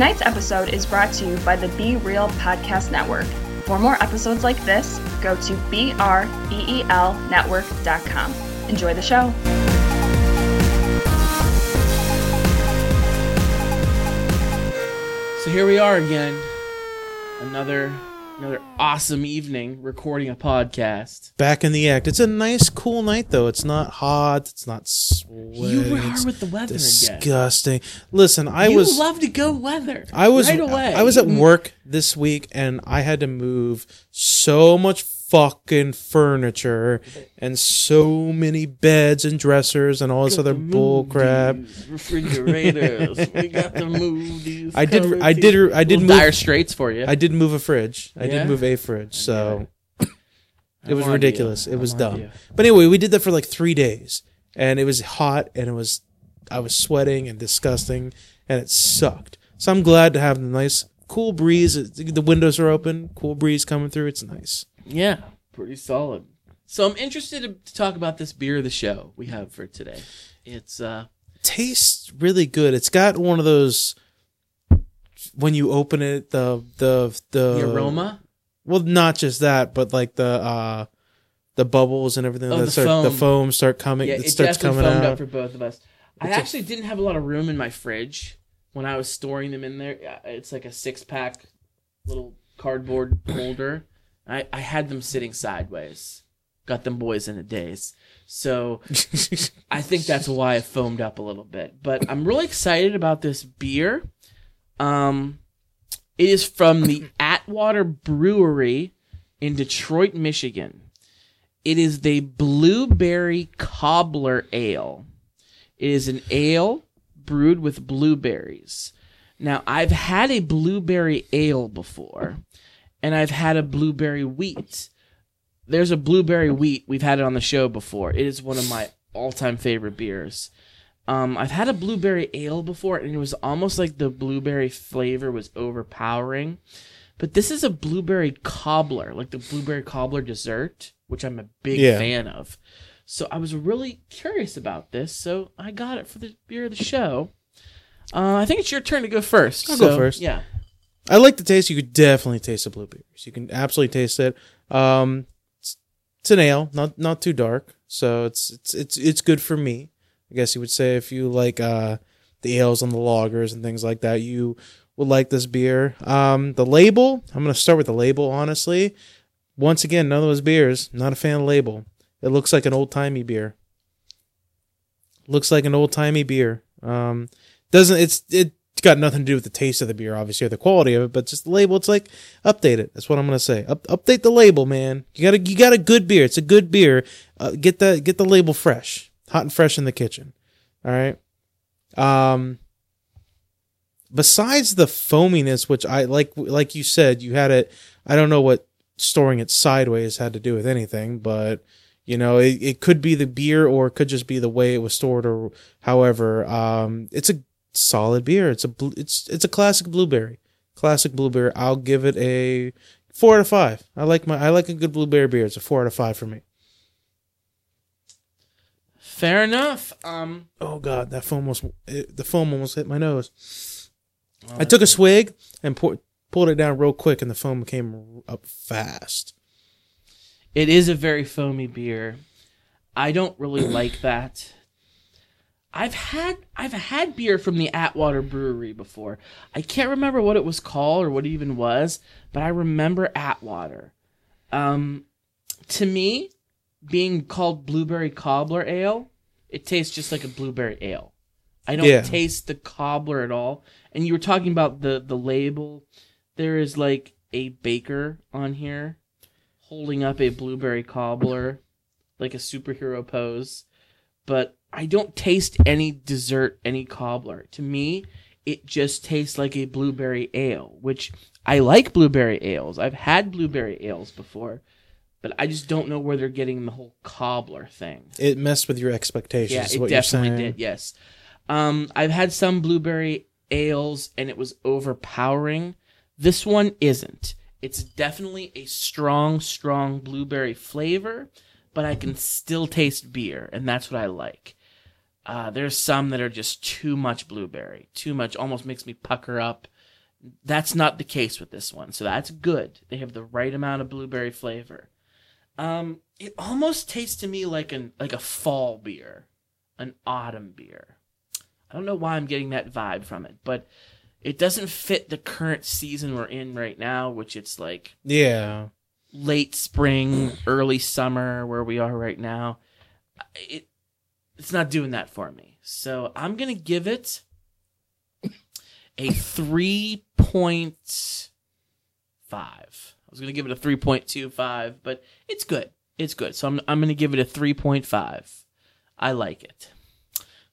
Tonight's episode is brought to you by the Be Real Podcast Network. For more episodes like this, go to BREELnetwork.com. Enjoy the show. So here we are again. Another another awesome evening recording a podcast. back in the act. It's a nice, cool night though. It's not hot. It's not sweaty. You are with the weather again. disgusting. Listen, I you was love to go weather. I was right away. I was at mm-hmm. work this week and I had to move so much fucking furniture and so many beds and dressers and all this other bull crap. Refrigerators. we got to move these. I did covers, I did I did move dire move straits for you. I did move a fridge. I Yeah? did move a fridge. So it was ridiculous. you. It was I'm dumb. you. But anyway, we did that for like three days, and it was hot, and it was I was sweating and disgusting, and it sucked. So I'm glad to have the nice cool breeze. The windows are open, cool breeze coming through. It's nice. Yeah, pretty solid. So I'm interested to talk about this beer of the show we have for today. It's uh Tastes really good. It's got one of those when you open it, the the the, the aroma. Well, not just that, but like the uh the bubbles and everything. Oh, that the start, The foam. foam start coming. Yeah, it it starts definitely coming foamed out. up for both of us. I It's a- actually didn't have a lot of room in my fridge when I was storing them in there. It's like a six pack little cardboard holder. I, I had them sitting sideways. Got them boys in a daze. So I think that's why I foamed up a little bit. But I'm really excited about this beer. Um, it is from the Atwater Brewery in Detroit, Michigan. It is the Blueberry Cobbler Ale. It is an ale brewed with blueberries. Now, I've had a blueberry ale before, and I've had a blueberry wheat. There's a blueberry wheat. We've had it on the show before. It is one of my all-time favorite beers. Um, I've had a blueberry ale before, and it was almost like the blueberry flavor was overpowering. But this is a blueberry cobbler, like the blueberry cobbler dessert, which I'm a big Yeah. fan of. So I was really curious about this, so I got it for the beer of the show. Uh, I think it's your turn to go first. I'll go first. Yeah. I like the taste. You could definitely taste the blueberries. You can absolutely taste it. Um, it's, it's an ale, not not too dark, so it's it's it's it's good for me. I guess you would say if you like uh the ales and the lagers and things like that, you would like this beer. Um, the label. I'm gonna start with the label. Honestly, once again, none of those beers. Not a fan of the label. It looks like an old timey beer. Looks like an old timey beer. Um, doesn't it's it got nothing to do with the taste of the beer, obviously, or the quality of it, but just the label. It's like update it. That's what I'm gonna say. Up, update the label, man. You got a you got a good beer. It's a good beer. Uh, get the get the label fresh, hot and fresh in the kitchen. All right. Um. Besides the foaminess, which I like, like you said, you had it. I don't know what storing it sideways had to do with anything, but you know, it, it could be the beer or it could just be the way it was stored or however. Um, it's a solid beer. It's a bl- it's it's a classic blueberry. Classic blueberry. I'll give it a four out of five. I like my I like a good blueberry beer. It's a four out of five for me. Fair enough. Um, Oh god, that foam almost it, the foam almost hit my nose. I took a swig and pour, pulled it down real quick, and the foam came up fast. It is a very foamy beer. I don't really like that. I've had I've had beer from the Atwater Brewery before. I can't remember what it was called or what it even was, but I remember Atwater. Um, to me, being called blueberry cobbler ale, it tastes just like a blueberry ale. I don't Yeah. taste the cobbler at all. And you were talking about the the label. There is like a baker on here holding up a blueberry cobbler like a superhero pose, but I don't taste any dessert, any cobbler. To me, it just tastes like a blueberry ale, which I like blueberry ales. I've had blueberry ales before, but I just don't know where they're getting the whole cobbler thing. It messed with your expectations. Yeah, is it what you're definitely did. Yes. Um, I've had some blueberry ales and it was overpowering. This one isn't. It's definitely a strong, strong blueberry flavor, but I can still taste beer, and that's what I like. Uh, there's some that are just too much blueberry, too much, almost makes me pucker up. That's not the case with this one, so that's good. They have the right amount of blueberry flavor. Um, it almost tastes to me like an like a fall beer, an autumn beer. I don't know why I'm getting that vibe from it, but it doesn't fit the current season we're in right now, which it's like Yeah. late spring, early summer where we are right now. It it's not doing that for me. So I'm gonna give it a three point five. I was gonna give it a three point two five, but it's good. It's good. So I'm I'm gonna give it a three point five. I like it.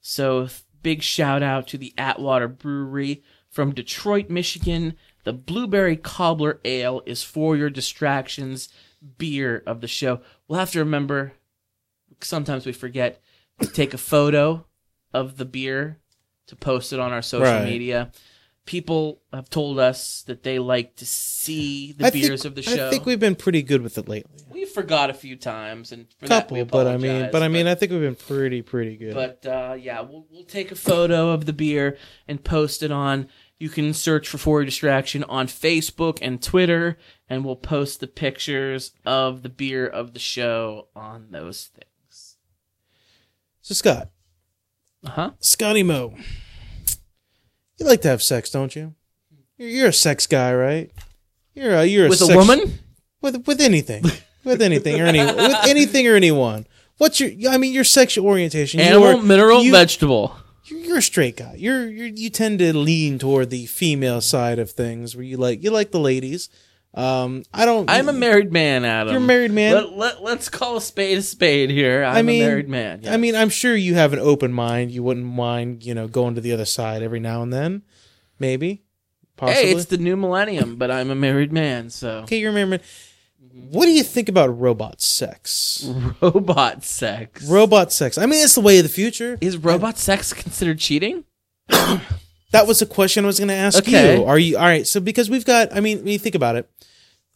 So big shout out to the Atwater Brewery from Detroit, Michigan. The Blueberry Cobbler Ale is for your distractions beer of the show. We'll have to remember sometimes we forget to take a photo of the beer to post it on our social Right. media. People have told us that they like to see the I beers think, of the show. I think we've been pretty good with it lately. we forgot a few times and for that we Couple, but I mean, but I mean, I think we've been pretty, pretty good. but uh, yeah, we'll, we'll take a photo of the beer and post it on. You can search for For Your Distraction on Facebook and Twitter, and we'll post the pictures of the beer of the show on those things. So Scott, Uh huh. Scotty Mo, you like to have sex, don't you? You're, you're a sex guy, right? You're a you're a With a woman? with with anything, with anything or any with anything or anyone. What's your? I mean, your sexual orientation. Animal, you're, mineral, you- vegetable. You're, you're a straight guy. You're, you're you tend to lean toward the female side of things, where you like you like the ladies. Um, I don't. I'm a married man, Adam. You're a married man? Let, let, let's call a spade a spade here. I'm I mean, a married man. I mean, I'm sure you have an open mind. You wouldn't mind, you know, going to the other side every now and then, maybe, possibly. hey, it's the new millennium, but I'm a married man, so. okay, you're a married man. What do you think about robot sex? Robot sex. Robot sex. I mean, it's the way of the future. Is robot sex considered cheating? That was a question I was going to ask Okay. you. Are you all right? So because we've got, I mean, when you think about it,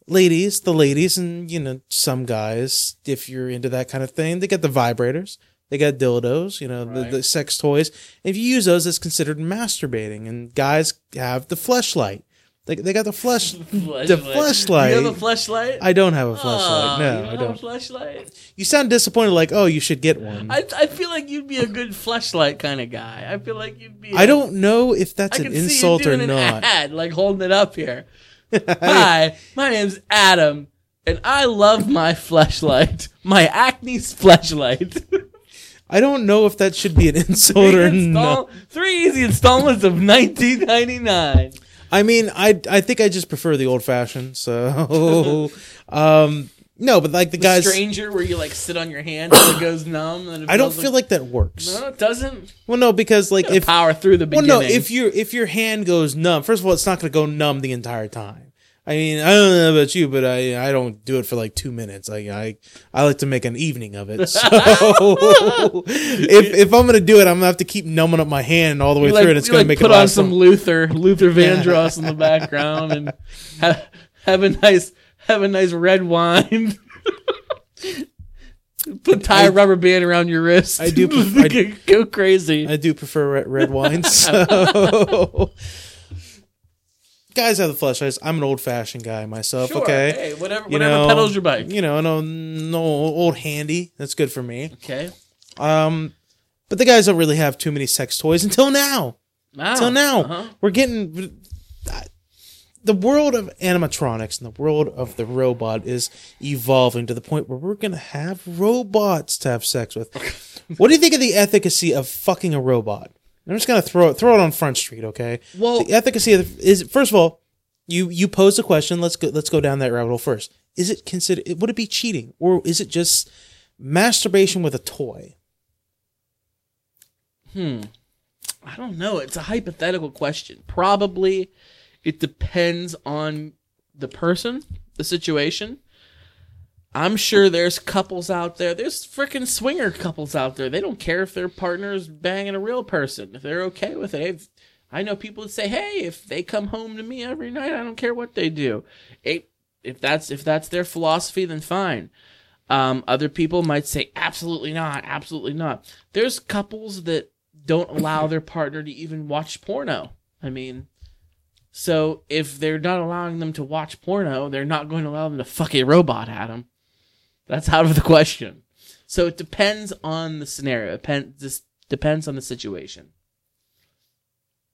ladies, the ladies, and you know, some guys, if you're into that kind of thing, they get the vibrators, they got dildos, you know, the, the sex toys. If you use those, it's considered masturbating, and guys have the fleshlight. They, they got the flesh, the fleshlight. You have a fleshlight? I don't have a fleshlight. Oh, no, you I don't. a fleshlight? You sound disappointed, like, oh, you should get one. I, I, feel like you'd be a good fleshlight kind of guy. I feel like you'd be. I don't know if that's I an insult or doing an not. ad, like holding it up here. Hi, my name's Adam, and I love my fleshlight, my Acne's fleshlight. I don't know if that should be an insult or install- not. three easy installments of 1999. I mean, I I think I just prefer the old fashioned. So, um, no, but like the The guys, stranger, where you like sit on your hand and it goes numb. And I don't feel like that works. No, it doesn't. Well, no, because like if power through the beginning. well, no, if you if your hand goes numb, first of all, it's not going to go numb the entire time. I mean, I don't know about you, but I I don't do it for like two minutes. I I, I like to make an evening of it. So if if I'm gonna do it, I'm gonna have to keep numbing up my hand all the way You, through, like, and it's gonna like, make put it on some long. Luther, Luther Vandross in the background, and have, have a nice, have a nice red wine. put tie a rubber band around your wrist. I do pref- I- go, go crazy. I do prefer red, red wine. So, guys have the flashlights. I'm an old fashioned guy myself. sure. Okay, Hey, whatever, you whatever know, pedals your bike. You know, no, no old handy. That's good for me. Okay. Um, but the guys don't really have too many sex toys until now. Wow. Until now, Uh-huh. we're getting the world of animatronics and the world of the robot is evolving to the point where we're gonna have robots to have sex with. what do you think of the efficacy of fucking a robot? I'm just gonna throw it throw it on Front Street, okay? Well- the efficacy of the, is first of all, you you pose the question. Let's go let's go down that rabbit hole first. Is it considered? would it be cheating or is it just masturbation with a toy? Hmm. I don't know. It's a hypothetical question. Probably it depends on the person, the situation. I'm sure there's couples out there. There's freaking swinger couples out there. They don't care if their partner's banging a real person. If they're okay with it. I know people that say, "Hey, if they come home to me every night, I don't care what they do." It, if that's if that's their philosophy, then fine. Um, other people might say, absolutely not, absolutely not. There's couples that don't allow their partner to even watch porno. I mean, So if they're not allowing them to watch porno, they're not going to allow them to fuck a robot at them. That's out of the question. So it depends on the scenario. It depends, this depends on the situation.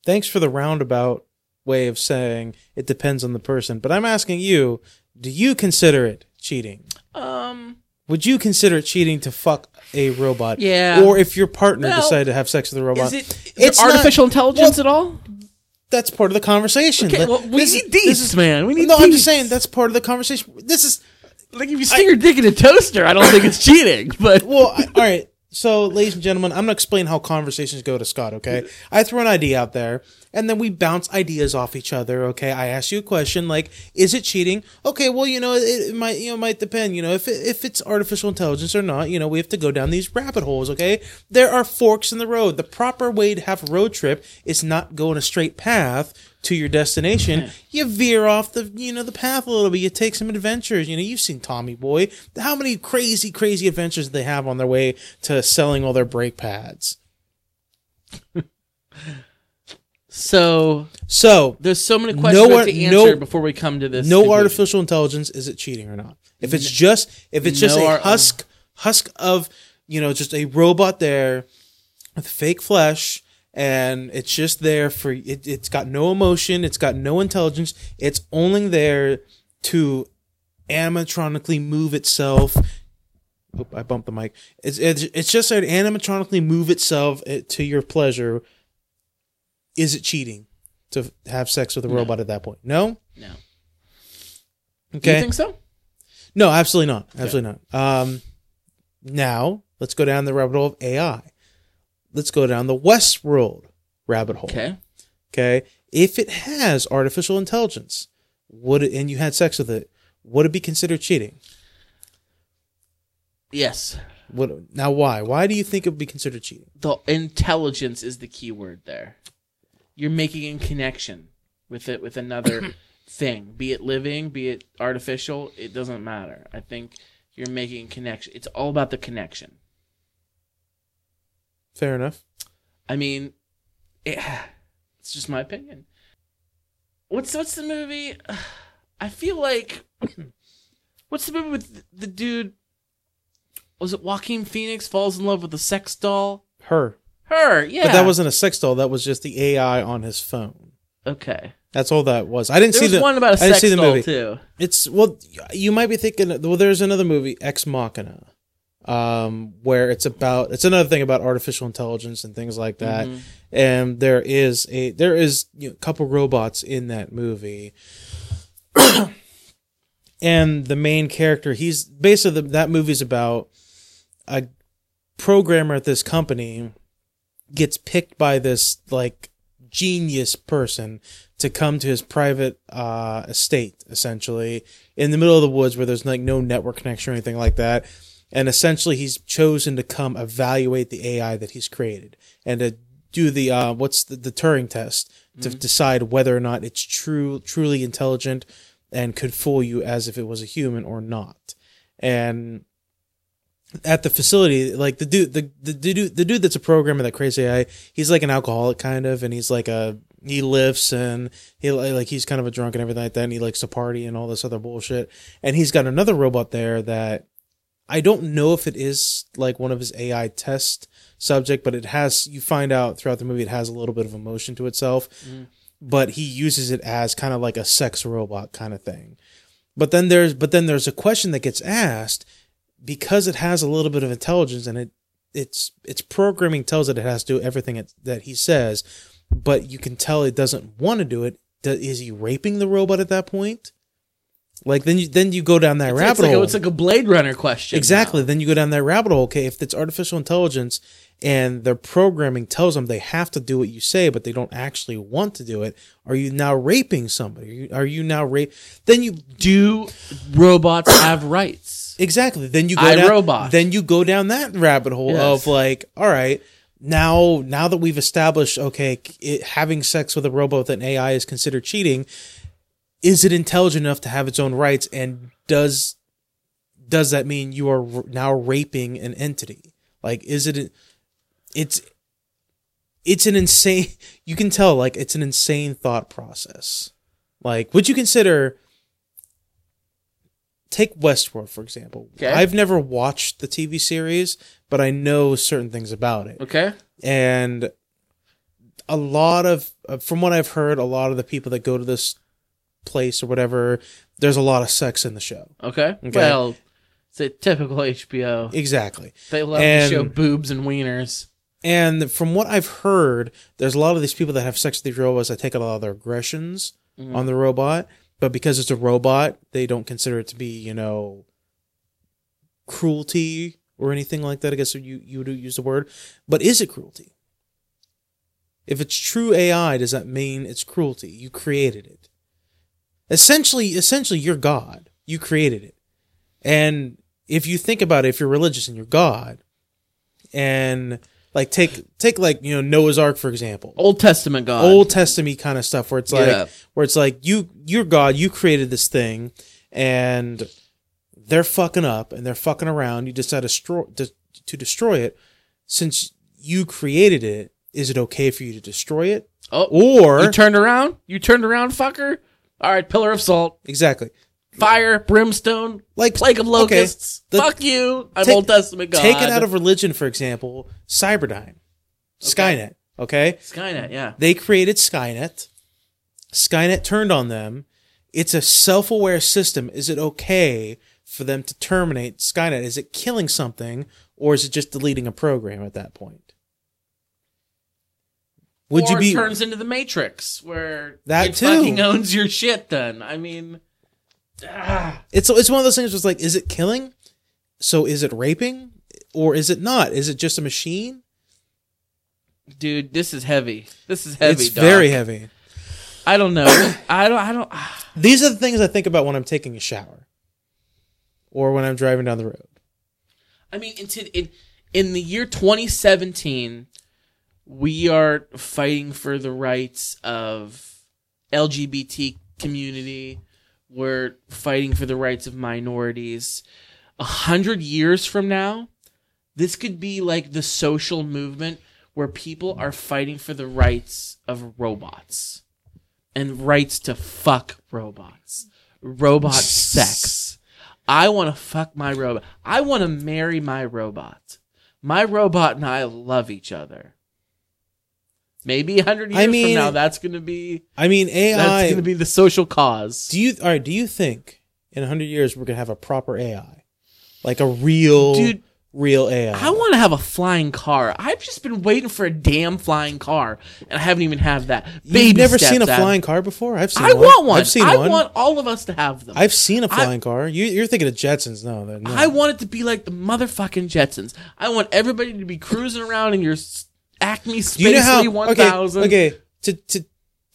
Thanks for the roundabout way of saying it depends on the person. But I'm asking you, do you consider it cheating? Um, Would you consider it cheating to fuck a robot? Yeah. Or if your partner Well, decided to have sex with a robot? is it It's there not- artificial intelligence at all? that's part of the conversation. Okay, well, we this is- need this is- man. We need no, I'm just saying that's part of the conversation. This is Like if you stick your dick in a toaster, I don't think it's cheating. But well, I, all right. So, ladies and gentlemen, I'm gonna explain how conversations go to Scott. Okay, I throw an idea out there, and then we bounce ideas off each other. Okay, I ask you a question like, "Is it cheating?" Okay, well, you know, it, it might, you know, might depend. You know, if it, if it's artificial intelligence or not. You know, we have to go down these rabbit holes. Okay, there are forks in the road. The proper way to have a road trip is not go a straight path to your destination. Mm-hmm. You veer off the, you know, the path a little bit. You take some adventures. You know, you've seen Tommy Boy. How many crazy, crazy adventures they have on their way to selling all their brake pads? so So, there's so many questions No to answer no- before we come to this. no conclusion. artificial intelligence. Is it cheating or not? If it's just, if it's just No a ar- husk, husk of, you know, just a robot there with fake flesh, and it's just there for it. It's got no emotion. It's got no intelligence. It's only there to animatronically move itself. Oop, I bumped the mic. It's it's, it's just there to animatronically move itself eh, to your pleasure. Is it cheating to have sex with a robot at that point? No. No. Okay. Do you think so? No, absolutely not. Absolutely not. Um, now let's go down the rabbit hole of AI. Let's go down the Westworld rabbit hole. Okay. Okay. If it has artificial intelligence, would it, and you had sex with it, would it be considered cheating? Yes. Would, now, why? Why do you think it would be considered cheating? The intelligence is the key word there. You're making a connection with it with another thing, be it living, be it artificial. It doesn't matter. I think you're making a connection. It's all about the connection. Fair enough. I mean, it, it's just my opinion. What's what's the movie? I feel like what's the movie with the dude? Was it Joaquin Phoenix falls in love with a sex doll? Her. Her, yeah. But that wasn't a sex doll. That was just the AI on his phone. okay. That's all that was. I didn't There see was the one about a I didn't see the doll movie. too. It's well, you might be thinking. Well, there's another movie, Ex Machina, um, where it's about. It's another thing about artificial intelligence and things like that. Mm-hmm. And there is a there is you know, a couple robots in that movie. and the main character, he's basically that movie's about a programmer at this company gets picked by this like genius person to come to his private uh, estate, essentially in the middle of the woods where there's like no network connection or anything like that. And essentially, he's chosen to come evaluate the AI that he's created and to do the uh, what's the, the Turing test to decide whether or not it's true, truly intelligent, and could fool you as if it was a human or not. And at the facility, like the dude, the, the, the dude, the dude that's a programmer that crazy AI, he's like an alcoholic kind of, and he's like a he lifts and he like he's kind of a drunk and everything like that, and he likes to party and all this other bullshit. And he's got another robot there that I don't know if it is like one of his AI test subject, but it has. You find out throughout the movie, it has a little bit of emotion to itself, mm-hmm. but he uses it as kind of like a sex robot kind of thing. But then there's but then there's a question that gets asked because it has a little bit of intelligence and it its its programming tells it it has to do everything it, that he says, but you can tell it doesn't want to do it. Do- Is he raping the robot at that point? Like then you then you go down that It's, rabbit it's like, hole. a, it's like a Blade Runner question. Exactly. now. Then you go down that rabbit hole. Okay, if it's artificial intelligence and their programming tells them they have to do what you say, but they don't actually want to do it, are you now raping somebody? Are you, are you now rape? Then you Do robots have rights? Exactly. Then you go I, down. Robot. Then you go down that rabbit hole Yes. of like, all right, now now that we've established, okay, it, having sex with a robot with an AI is considered cheating. Is it intelligent enough to have its own rights? And does does that mean you are now raping an entity? Like, is it? It's it's an insane. You can tell like it's an insane thought process. Like, would you consider? Take Westworld for example. Okay. I've never watched the TV series, but I know certain things about it. Okay. and a lot of uh, from what i've heard a lot of the people that go to this place or whatever there's a lot of sex in the show Okay. Okay. Well, it's a typical HBO. exactly They love And- to show boobs and wieners. and from what i've heard there's a lot of these people that have sex with these robots that take a lot of their aggressions Mm-hmm. on the robot but because it's a robot they don't consider it to be you know cruelty or anything like that i guess you you would use the word. But is it cruelty? If it's true ai does that mean it's cruelty? You created it. Essentially essentially you're god. You created it. And if you think about it if you're religious and you're god and like take take like you know noah's ark for example Old Testament God. old testament kind of stuff where it's like Yeah. where it's like you you're god you created this thing and they're fucking up and they're fucking around you decide to destroy to, to destroy it since you created it is it okay for you to destroy it Oh, or you turned around? You turned around, fucker? All right, pillar of salt, exactly fire, brimstone, like plague of okay, locusts. the- Fuck you. I'm take- Old Testament God. Take it out of religion for example cyberdyne skynet okay Skynet, yeah. They created Skynet. Skynet turned on them. It's a self aware system. Is it okay for them to terminate Skynet? Is it killing something or is it just deleting a program at that point? Would or you be turns into the Matrix where That it too. fucking owns your shit then. I mean ah, it's it's one of those things where it's like, is it killing? So is it raping? Or is it not? Is it just a machine? dude, this is heavy. This is heavy, it's dog. very heavy. I don't know. I don't I don't ah. These are the things I think about when I'm taking a shower. Or when I'm driving down the road. I mean, into in in the year 2017, we are fighting for the rights of LGBT community. We're fighting for the rights of minorities. A hundred years from now, this could be like the social movement where people are fighting for the rights of robots and rights to fuck robots, robot sex. I want to fuck my robot. I want to marry my robot. My robot and I love each other. Maybe a hundred years I mean- from now, that's going to be I mean AI. that's going to be the social cause. Do you all right? Do you think in hundred years we're gonna have a proper AI, like a real, Dude, real AI? I want to have a flying car. I've just been waiting for a damn flying car, and I haven't even had that. You've never seen a flying car before? I've seen. I one. want one. I've seen I one. want all of us to have them. I've seen a flying car. You, you're thinking of Jetsons? No, they're. I want it to be like the motherfucking Jetsons. I want everybody to be cruising around in your Acme Do you know how? Spacely One Okay, Thousand. okay. To to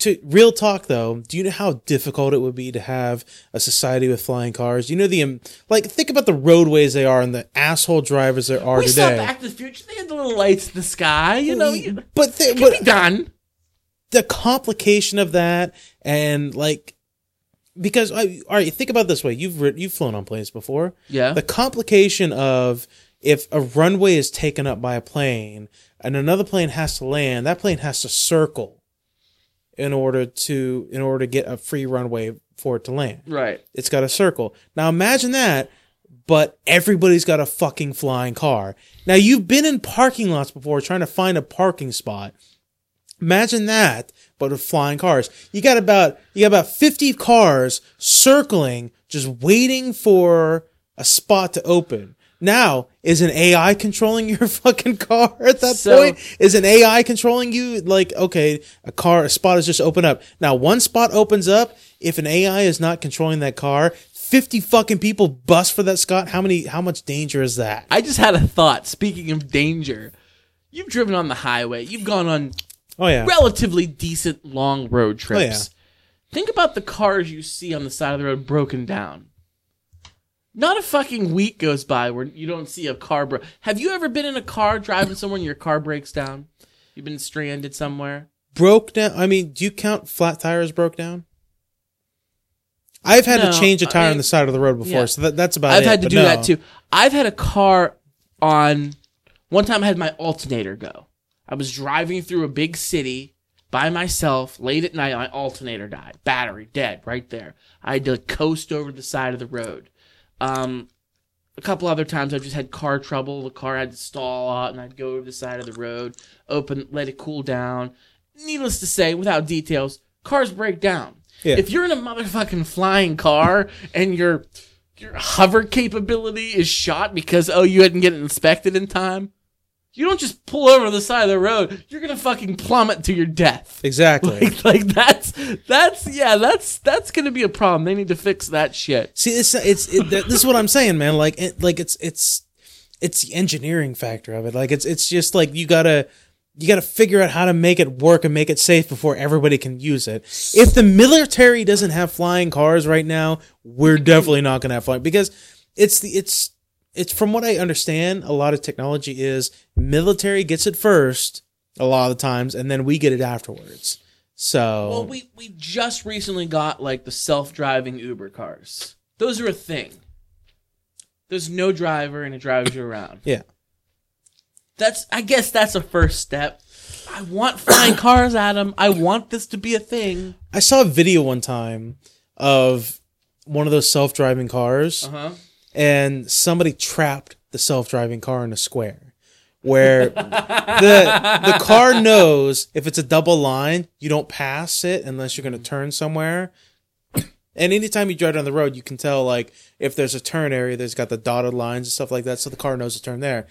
to real talk though. Do you know how difficult it would be to have a society with flying cars? You know the um, like think about the roadways they are and the asshole drivers there are We saw. Back to the Future. They had the little lights in the sky. You know, you, but they, it can but be done. the complication of that and like because I, all right think about it this way you've you've flown on planes before Yeah. the complication of if a runway is taken up by a plane and another plane has to land that plane has to circle in order to in order to get a free runway for it to land Right. it's got a circle now imagine that but everybody's got a fucking flying car now you've been in parking lots before trying to find a parking spot Imagine that, but with flying cars. You got about you got about fifty cars circling, just waiting for a spot to open. Now, is an AI controlling your fucking car at that So- point? Is an AI controlling you? Like, okay, a car, a spot is just open up. Now, one spot opens up. If an AI is not controlling that car, fifty fucking people bust for that spot. How many? How much danger is that? I just had a thought. Speaking of danger, you've driven on the highway. You've gone on Oh yeah, relatively decent long road trips. Oh, yeah. Think about the cars you see on the side of the road broken down. Not a fucking week goes by where you don't see a car bro. Have you ever been in a car driving somewhere and your car breaks down? You've been stranded somewhere. broke down. I mean, do you count flat tires broke down? I've had No, to change a tire on mean- the side of the road before, Yeah. so that, that's about it. I've had to do no. that too. I've had a car on. One time I had my alternator go. I was driving through a big city by myself late at night. My alternator died, battery dead, right there. I had to coast over the side of the road. Um, a couple other times I just had car trouble. The car had to stall out, and I'd go over the side of the road, open, let it cool down. Needless to say, without details, cars break down. Yeah. If you're in a motherfucking flying car and your your hover capability is shot because oh you hadn't get it inspected in time, you don't just pull over the side of the road. You're gonna fucking plummet to your death. Exactly. Like, like that's that's yeah that's that's gonna be a problem. They need to fix that shit. See, it's it's it, this is what I'm saying, man. Like, it, like it's it's it's the engineering factor of it. Like, it's it's just like you gotta you gotta figure out how to make it work and make it safe before everybody can use it. If the military doesn't have flying cars right now, we're definitely not gonna have flying because it's the it's it's from what I understand. A lot of technology is military gets it first a lot of the times, and then we get it afterwards. So Well, we we just recently got like the self-driving Uber cars. Those are a thing. There's no driver and it drives you around. yeah. That's I guess that's a first step. I want flying cars, Adam. I want this to be a thing. I saw a video one time of one of those self-driving cars, Uh-huh. And somebody trapped the self-driving car in a square, where the the car knows if it's a double line, you don't pass it unless you're going to turn somewhere. And anytime you drive down the road, you can tell like if there's a turn area, there's got the dotted lines and stuff like that, so the car knows to turn there.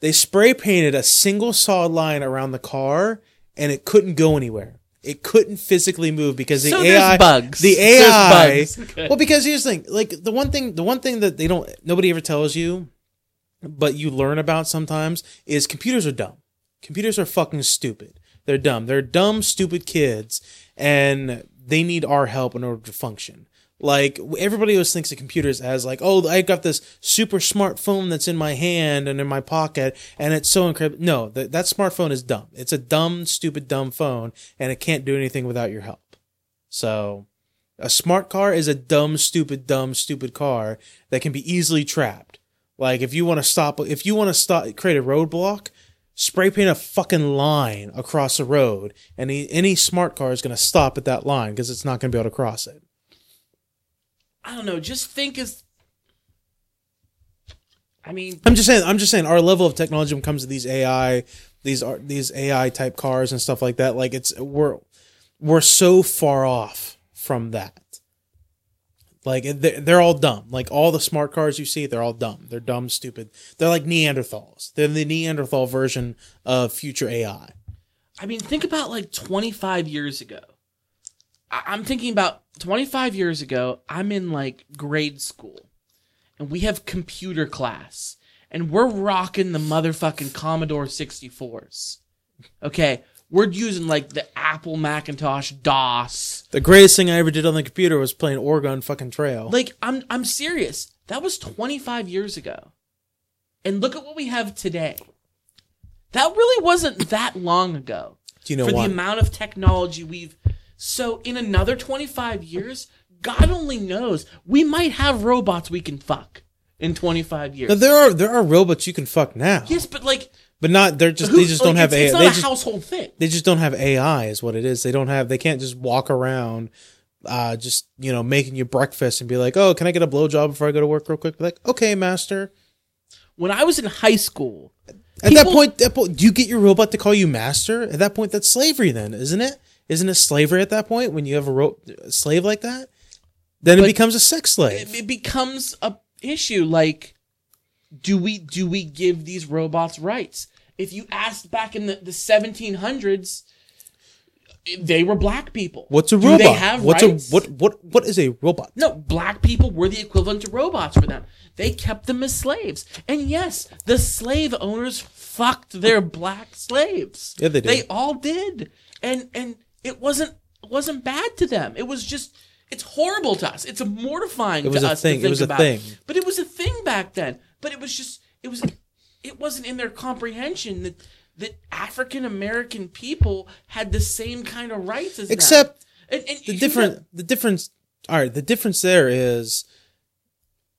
They spray painted a single solid line around the car, and it couldn't go anywhere. It couldn't physically move because the So there's AI bugs. The There's AI. bugs. Well, because here's the thing: like the one thing, the one thing that they don't, nobody ever tells you, but you learn about sometimes is computers are dumb. Computers are fucking stupid. They're dumb. They're dumb, stupid kids, and they need our help in order to function. Like everybody always thinks of computers as like, oh, I got this super smartphone that's in my hand and in my pocket, and it's so incredible. No, that that smartphone is dumb. It's a dumb, stupid, dumb phone, and it can't do anything without your help. So, a smart car is a dumb, stupid, dumb, stupid car that can be easily trapped. Like if you want to stop, if you want to stop, create a roadblock, spray paint a fucking line across the road, and any, any smart car is going to stop at that line because it's not going to be able to cross it. I don't know. Just think as. I mean, I'm just saying. I'm just saying. Our level of technology when it comes to these AI, these are these AI type cars and stuff like that. Like it's we're we're so far off from that. Like they're, they're all dumb. Like all the smart cars you see, they're all dumb. They're dumb, stupid. They're like Neanderthals. They're the Neanderthal version of future AI. I mean, think about like 25 years ago. I'm thinking about 25 years ago. I'm in like grade school, and we have computer class, and we're rocking the motherfucking Commodore 64s. Okay, we're using like the Apple Macintosh DOS. The greatest thing I ever did on the computer was playing Oregon fucking Trail. Like, I'm I'm serious. That was 25 years ago, and look at what we have today. That really wasn't that long ago Do you know for why? the amount of technology we've so in another 25 years god only knows we might have robots we can fuck in 25 years Now, there are there are robots you can fuck now, yes but like but not they're just who- they just don't have it's, AI. it's not They a just household thing they just don't have AI is what it is. They don't have they can't just walk around uh just, you know, making you breakfast and be like, "Oh, can I get a blowjob before I go to work real quick?" Be like, "Okay, master." when i was in high school At that point, that point, do you get your robot to call you master? At that point, that's slavery, then, isn't it? Isn't it slavery at that point when you have a, ro- a slave like that? Then it becomes a sex slave. it, it becomes a issue like do we do we give these robots rights if you asked back in the, the 1700s they were black people What's a Do robot? they have What's rights? a what? What? What is a robot? No, black people were the equivalent to robots for them. They kept them as slaves. And yes, the slave owners fucked their black slaves. Yeah, they did. They all did. And and it wasn't it wasn't bad to them. It was just it's horrible to us. It's mortifying It was to a us thing. to It think was a about. thing. But it was a thing back then. But it was just it was it wasn't in their comprehension that that African American people had the same kind of rights as them. Except And- and the different know- the difference all right the difference there is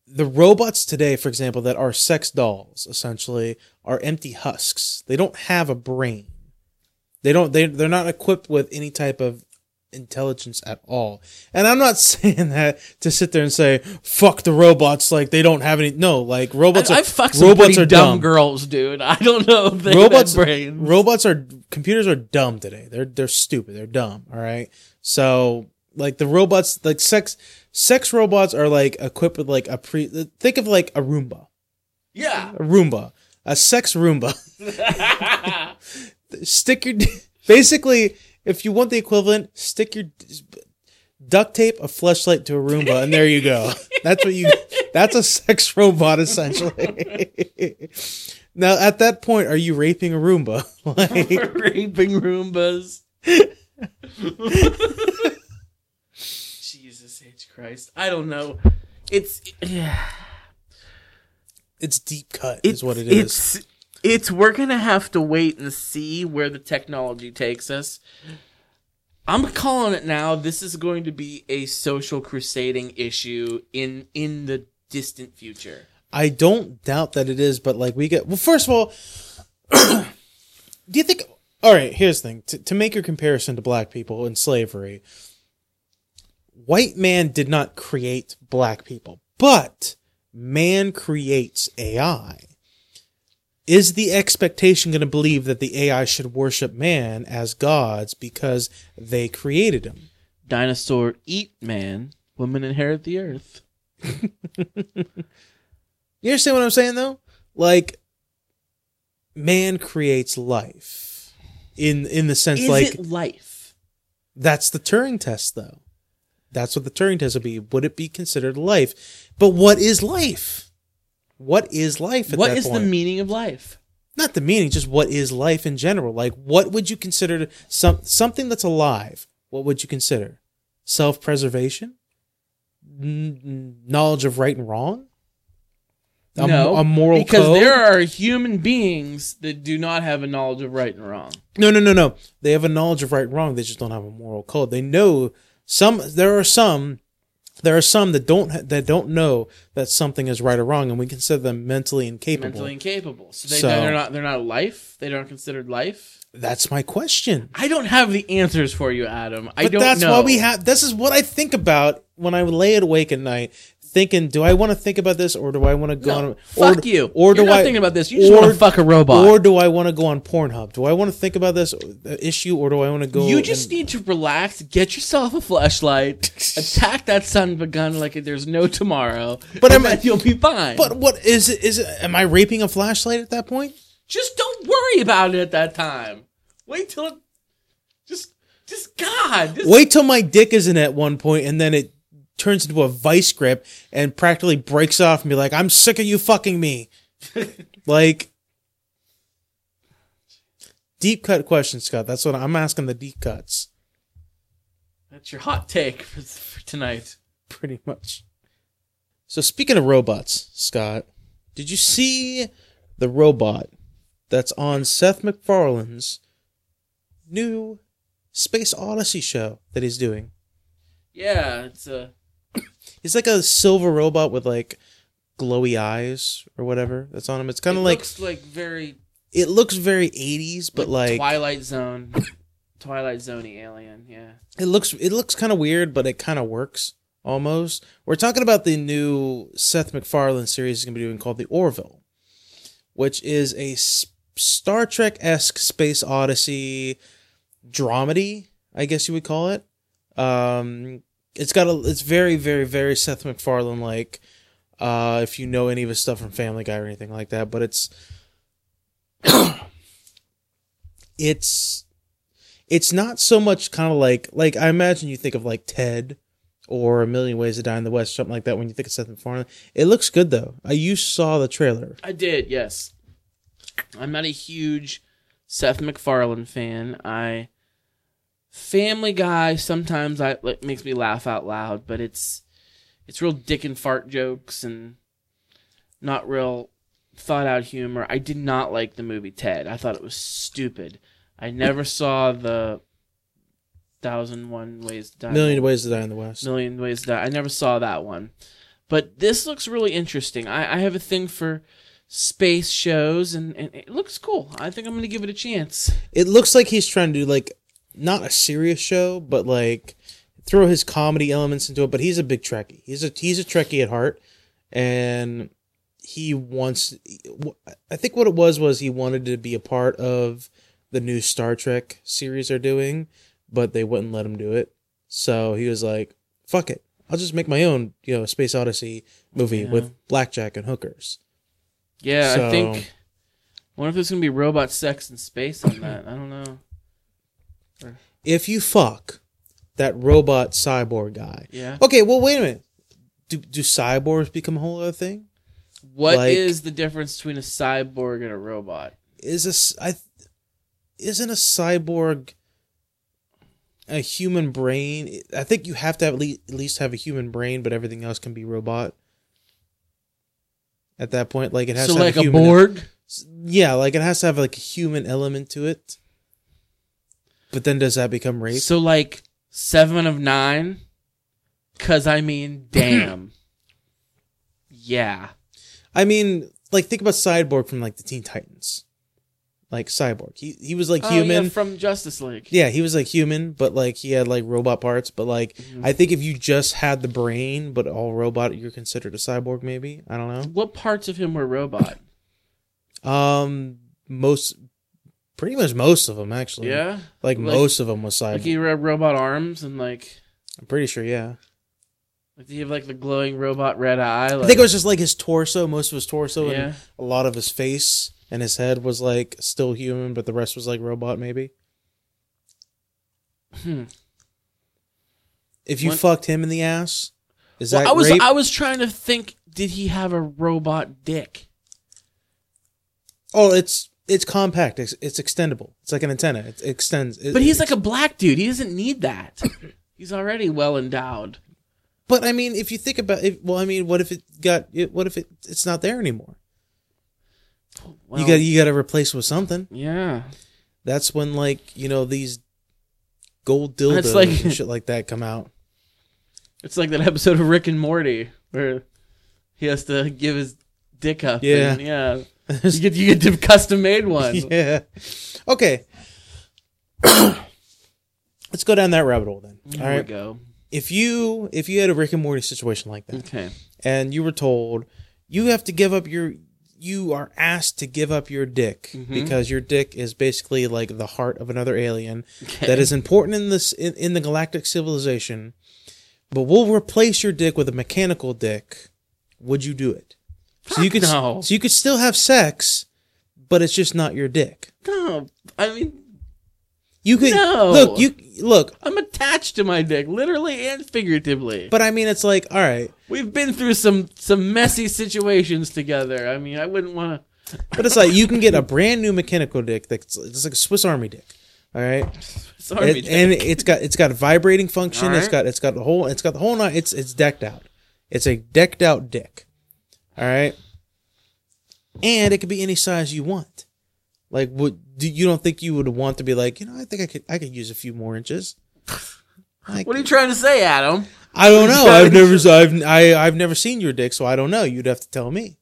the robots today for example that are sex dolls essentially are empty husks they don't have a brain They don't. They they're not equipped with any type of intelligence at all. And I'm not saying that to sit there and say fuck the robots like they don't have any. No, like robots. I, are, I fuck some robots are dumb, dumb. girls, dude. I don't know if they robots have brains. robots are computers are dumb today they're they're stupid they're dumb all right so like the robots like sex sex robots are like equipped with like a pre think of like a roomba yeah. a roomba a sex roomba stick your basically if you want the equivalent stick your duct tape a flashlight to a roomba and there you go that's what you that's a sex robot essentially now at that point are you raping a roomba like Raping Roombas. Jesus H. Christ. I don't know. It's yeah. it's deep cut It's is what it is It's it's we're gonna have to wait and see where the technology takes us. I'm calling it now. This is going to be a social crusading issue in in the distant future. i don't doubt that it is but like we get well first of all do you think all right here's the thing to, to make your comparison to black people in slavery white man did not create black people but man creates ai is the expectation going to believe that the ai should worship man as gods because they created him Dinosaur eat man, woman inherit the earth. You understand what I'm saying though? Like man creates life. In in the sense Is like it life? that's the Turing test though. That's what the Turing test would be. Would it be considered life? But what is life? What is life at What is the meaning of life? Not the meaning, just what is life in general? Like what would you consider some something that's alive? What would you consider? Self-preservation? N- n- knowledge of right and wrong? A, no, a moral code? because code? there are human beings that do not have a knowledge of right and wrong. No, no, no, no. They have a knowledge of right and wrong. They just don't have a moral code. They know some. There are some. There are some that don't that don't know that something is right or wrong, and we consider them mentally incapable. Mentally incapable. So, they, So- they're not they're not life. They aren't considered life. That's my question. I don't have the answers for you, Adam. I But don't know. that's know. why we have. This is what I think about when I lay it awake at night, thinking: Do I want to think about this, or do I want to go No, on? fuck or, you. Or do You're not I thinking about this. You just wanna fuck a robot. Or do I want to go on Pornhub? Do I want to think about this issue, or do I want to go? You just and- need to relax, get yourself a flashlight, attack that son of a gun like there's no tomorrow. But then you'll be fine. But what is it? Is it? Am I raping a flashlight at that point? just don't worry about it at that time. Wait till it. Just, just God. Just, Wait till my dick is in at one point, and then it turns into a vice grip and practically breaks off and be like, "I'm sick of you fucking me." like deep cut question, Scott. That's what I'm asking. The deep cuts, That's your hot take for, for tonight. pretty much. So speaking of robots, Scott, did you see the robot that's on Seth MacFarlane's new Space Odyssey show that he's doing? Yeah, it's a. He's like a silver robot with like glowy eyes or whatever that's on him. It's kind it of like looks like very it looks very 80s, but like Twilight Zone, Twilight Zoney alien. Yeah. it looks it looks kind of weird, but it kind of works almost. We're talking about the new Seth MacFarlane series he's gonna be doing called The Orville, which is a Star Trek esque space odyssey dramedy, I guess you would call it. Um, it's got a it's very very very Seth MacFarlane like. Uh, if you know any of his stuff from Family Guy or anything like that, but it's it's it's not so much kind of like like I imagine you think of like Ted or A Million Ways to Die in the West, something like that. When you think of Seth MacFarlane, it looks good though. I you saw the trailer. I did, yes. I'm not a huge Seth MacFarlane fan. I Family Guy sometimes I it makes me laugh out loud, but it's it's real dick and fart jokes and not real thought out humor. I did not like the movie Ted. I thought it was stupid. I never saw the Thousand One Ways to Die. Million Ways to Die in the West. Million Ways to Die. I never saw that one, but this looks really interesting. I, I have a thing for space shows, and, and it looks cool. I think I'm gonna give it a chance. It looks like he's trying to do like not a serious show, but like throw his comedy elements into it. But he's a big Trekkie. He's a he's a Trekkie at heart, and he wants. I think what it was was he wanted to be a part of the new Star Trek series they're doing, but they wouldn't let him do it. So he was like, "Fuck it, I'll just make my own, you know, Space Odyssey movie Yeah. with blackjack and hookers." Yeah, So- I think. I wonder if there's gonna be robot sex in space on that. I don't know. If you fuck that robot cyborg guy, Yeah. okay, well, wait a minute. Do do cyborgs become a whole other thing? What is like- the difference between a cyborg and a robot? is a s- I isn't a cyborg a human brain? I think you have to have at least, at least have a human brain, but everything else can be robot. At that point, like it has So to have like a human, Borg? Yeah, like it has to have like a human element to it. But then does that become rape? So like seven of nine? Cause I mean, damn. yeah. I mean, like think about Cyborg from like the Teen Titans. Like Cyborg. He he was like Oh, human. yeah, from Justice League. Yeah, he was like human, but like he had like robot parts. But like, Mm-hmm. I think if you just had the brain, but all robot, you're considered a cyborg. Maybe I don't know. What parts of him were robot? Um, most, pretty much most of them actually. Yeah. like, Like- most of them was cyborg. Like he had robot arms and like I'm pretty sure. Yeah, like he have like the glowing robot red eye? Like, I think it was just like his torso, most of his torso, Yeah. and a lot of his face and his head was like still human, but the rest was like robot. Maybe Hmm. if you What- fucked him in the ass, is Well, that I was rape? I was trying to think. Did he have a robot dick? oh, it's it's compact. It's, it's extendable. It's like an antenna. It extends. It- But he's like a black dude. He doesn't need that. He's already well endowed. But I mean, if you think about it, well, I mean, what if it got? It, what if it, it's not there anymore? Well, you got you got to replace with something. yeah. That's when like you know these gold dildos like- and shit like that come out. It's like that episode of Rick and Morty where he has to give his dick up. Yeah. and, yeah. You get you get the custom made one. yeah. Okay. Let's go down that rabbit hole then. Here All we go. If you if you had a Rick and Morty situation like that, Okay. and you were told you have to give up your you are asked to give up your dick Mm-hmm. because your dick is basically like the heart of another alien Okay. that is important in this in, in the galactic civilization but we'll replace your dick with a mechanical dick would you do it so you could no. so you could still have sex but it's just not your dick No, I mean you could No. look you look I'm attached to my dick, literally and figuratively. but i mean it's like all right We've been through some some messy situations together. I mean, I wouldn't want to. but it's like you can get a brand new mechanical dick that's it's like a swiss army dick all right It- and it's got it's got a vibrating function. It's Alright. got it's got the whole it's got the whole nine. It's it's decked out. It's a decked out dick. All right, and it could be any size you want. Like, would do you don't think you would want to be like you know? I think I could I could use a few more inches. Like, what are you trying to say, Adam? I don't know. I've never I've I, I've never seen your dick, so I don't know. You'd have to tell me.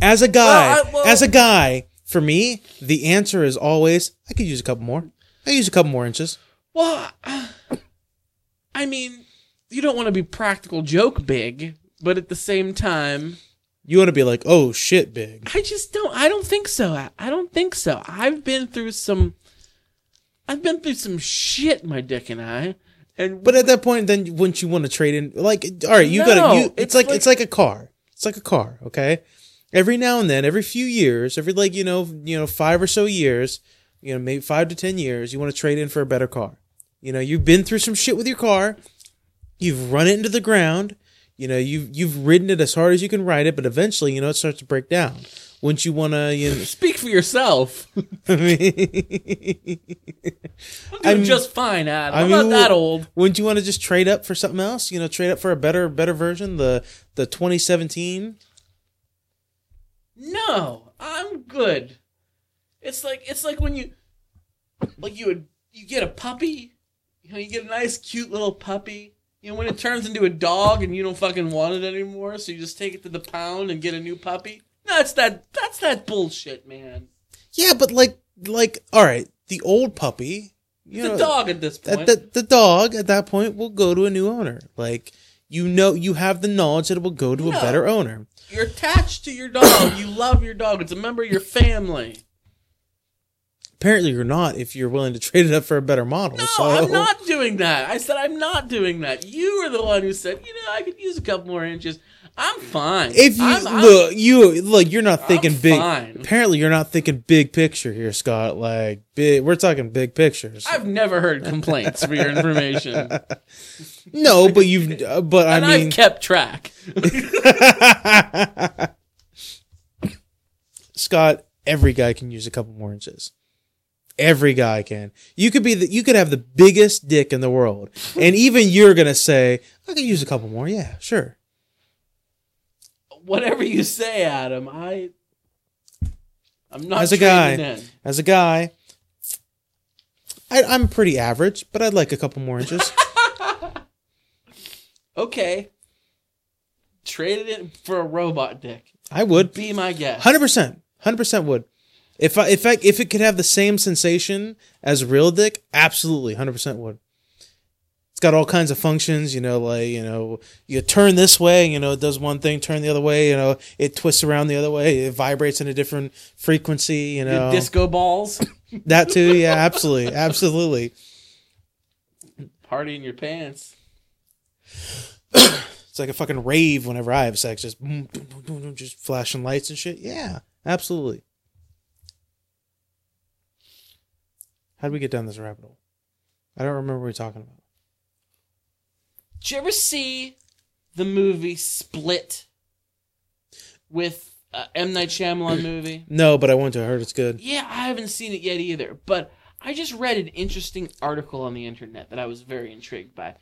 As a guy, Well, I- well- as a guy, for me, the answer is always I could use a couple more. I use a couple more inches. Well, I mean, you don't want to be practical joke big, but at the same time, You want to be like, oh shit, big. I just don't. I don't think so. I- I don't think so. I've been through some. I've been through some shit, my dick and I, and But at that point, then wouldn't you want to trade in? Like, all right, you No, gotta. You, it's, it's like, like- it's like a car. It's like a car. Okay. Every now and then, every few years, every like you know, you know, five or so years, you know, maybe five to ten years, you want to trade in for a better car. You know, you've been through some shit with your car. You've run it into the ground. You know, you've you've ridden it as hard as you can ride it, but eventually, you know, it starts to break down. Wouldn't you want to? You know, speak for yourself. I mean, I'm doing I'm- just fine, Adam. I I'm mean, not that old. Wouldn't you want to just trade up for something else? You know, trade up for a better better version, the the 2017. No, I'm good. It's like it's like when you like you would you get a puppy, you know, you get a nice cute little puppy You know, when it turns into a dog and you don't fucking want it anymore, so you just take it to the pound and get a new puppy. No, That's that. That's that bullshit, man. Yeah, but like, like, all right, the old puppy, you The know, dog at this point. the, the dog at that point will go to a new owner. Like, you know, you have the knowledge that it will go to a better owner. You're attached to your dog. you love your dog. It's a member of your family. Apparently, you're not if you're willing to trade it up for a better model. No, so I'm not doing that. I said I'm not doing that. You were the one who said, you know, I could use a couple more inches. I'm fine. If you I'm- I'm- look, you look, you're not thinking I'm big. fine. Apparently, you're not thinking big picture here, Scott. Like, big. We're talking big pictures. I've never heard complaints for your information, no, but you've. uh, But I and mean, I've kept track. Scott, every guy can use a couple more inches. Every guy can. You could be the, you could have the biggest dick in the world, and even you're gonna say, "I could use a couple more." Yeah, sure. Whatever you say, Adam. I, I'm not As a guy. in. As a guy, I, I'm pretty average, but I'd like a couple more inches. Okay. Traded it for a robot dick. I would. Be my guest. Hundred percent, hundred percent would. If I if I if it could have the same sensation as real dick, absolutely, hundred percent would. It's got all kinds of functions, you know, like you know, you turn this way, you know, it does one thing, turn the other way, you know, it twists around the other way, it vibrates in a different frequency, you The know, disco balls. that too, yeah, absolutely, absolutely. Party in your pants. It's like a fucking rave whenever I have sex, just boom, boom, boom, boom, boom, just flashing lights and shit. Yeah, absolutely. How did we get down this rabbit hole? I don't remember what we were talking about. Did you ever see the movie Split with uh, M Night Shyamalan movie? No, but I want to. I heard it's good. Yeah, I haven't seen it yet either, but I just read an interesting article on the internet that I was very intrigued by.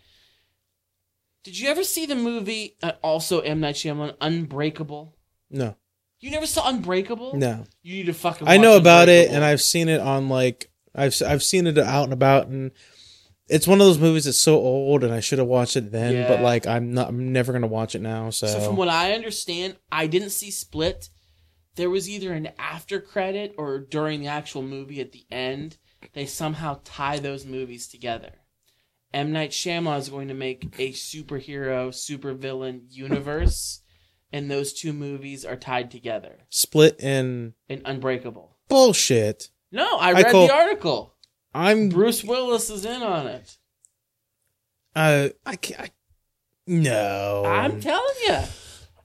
Did you ever see the movie, uh, also M Night Shyamalan, Unbreakable? No, You never saw Unbreakable? no. You need to fucking. I know about it, and I've seen it on like I've I've seen it out and about, and it's one of those movies that's so old, and I should have watched it then, but like I'm not. I'm never gonna watch it now. So, So from what I understand, I didn't see Split. There was either an after credit or during the actual movie at the end, they somehow tie those movies together. M Night Shyamalan is going to make a superhero, supervillain universe, and those two movies are tied together split and in Unbreakable. bullshit. No, I read the article. I'm Bruce Willis is in on it. uh I can't. I, no, I'm telling you.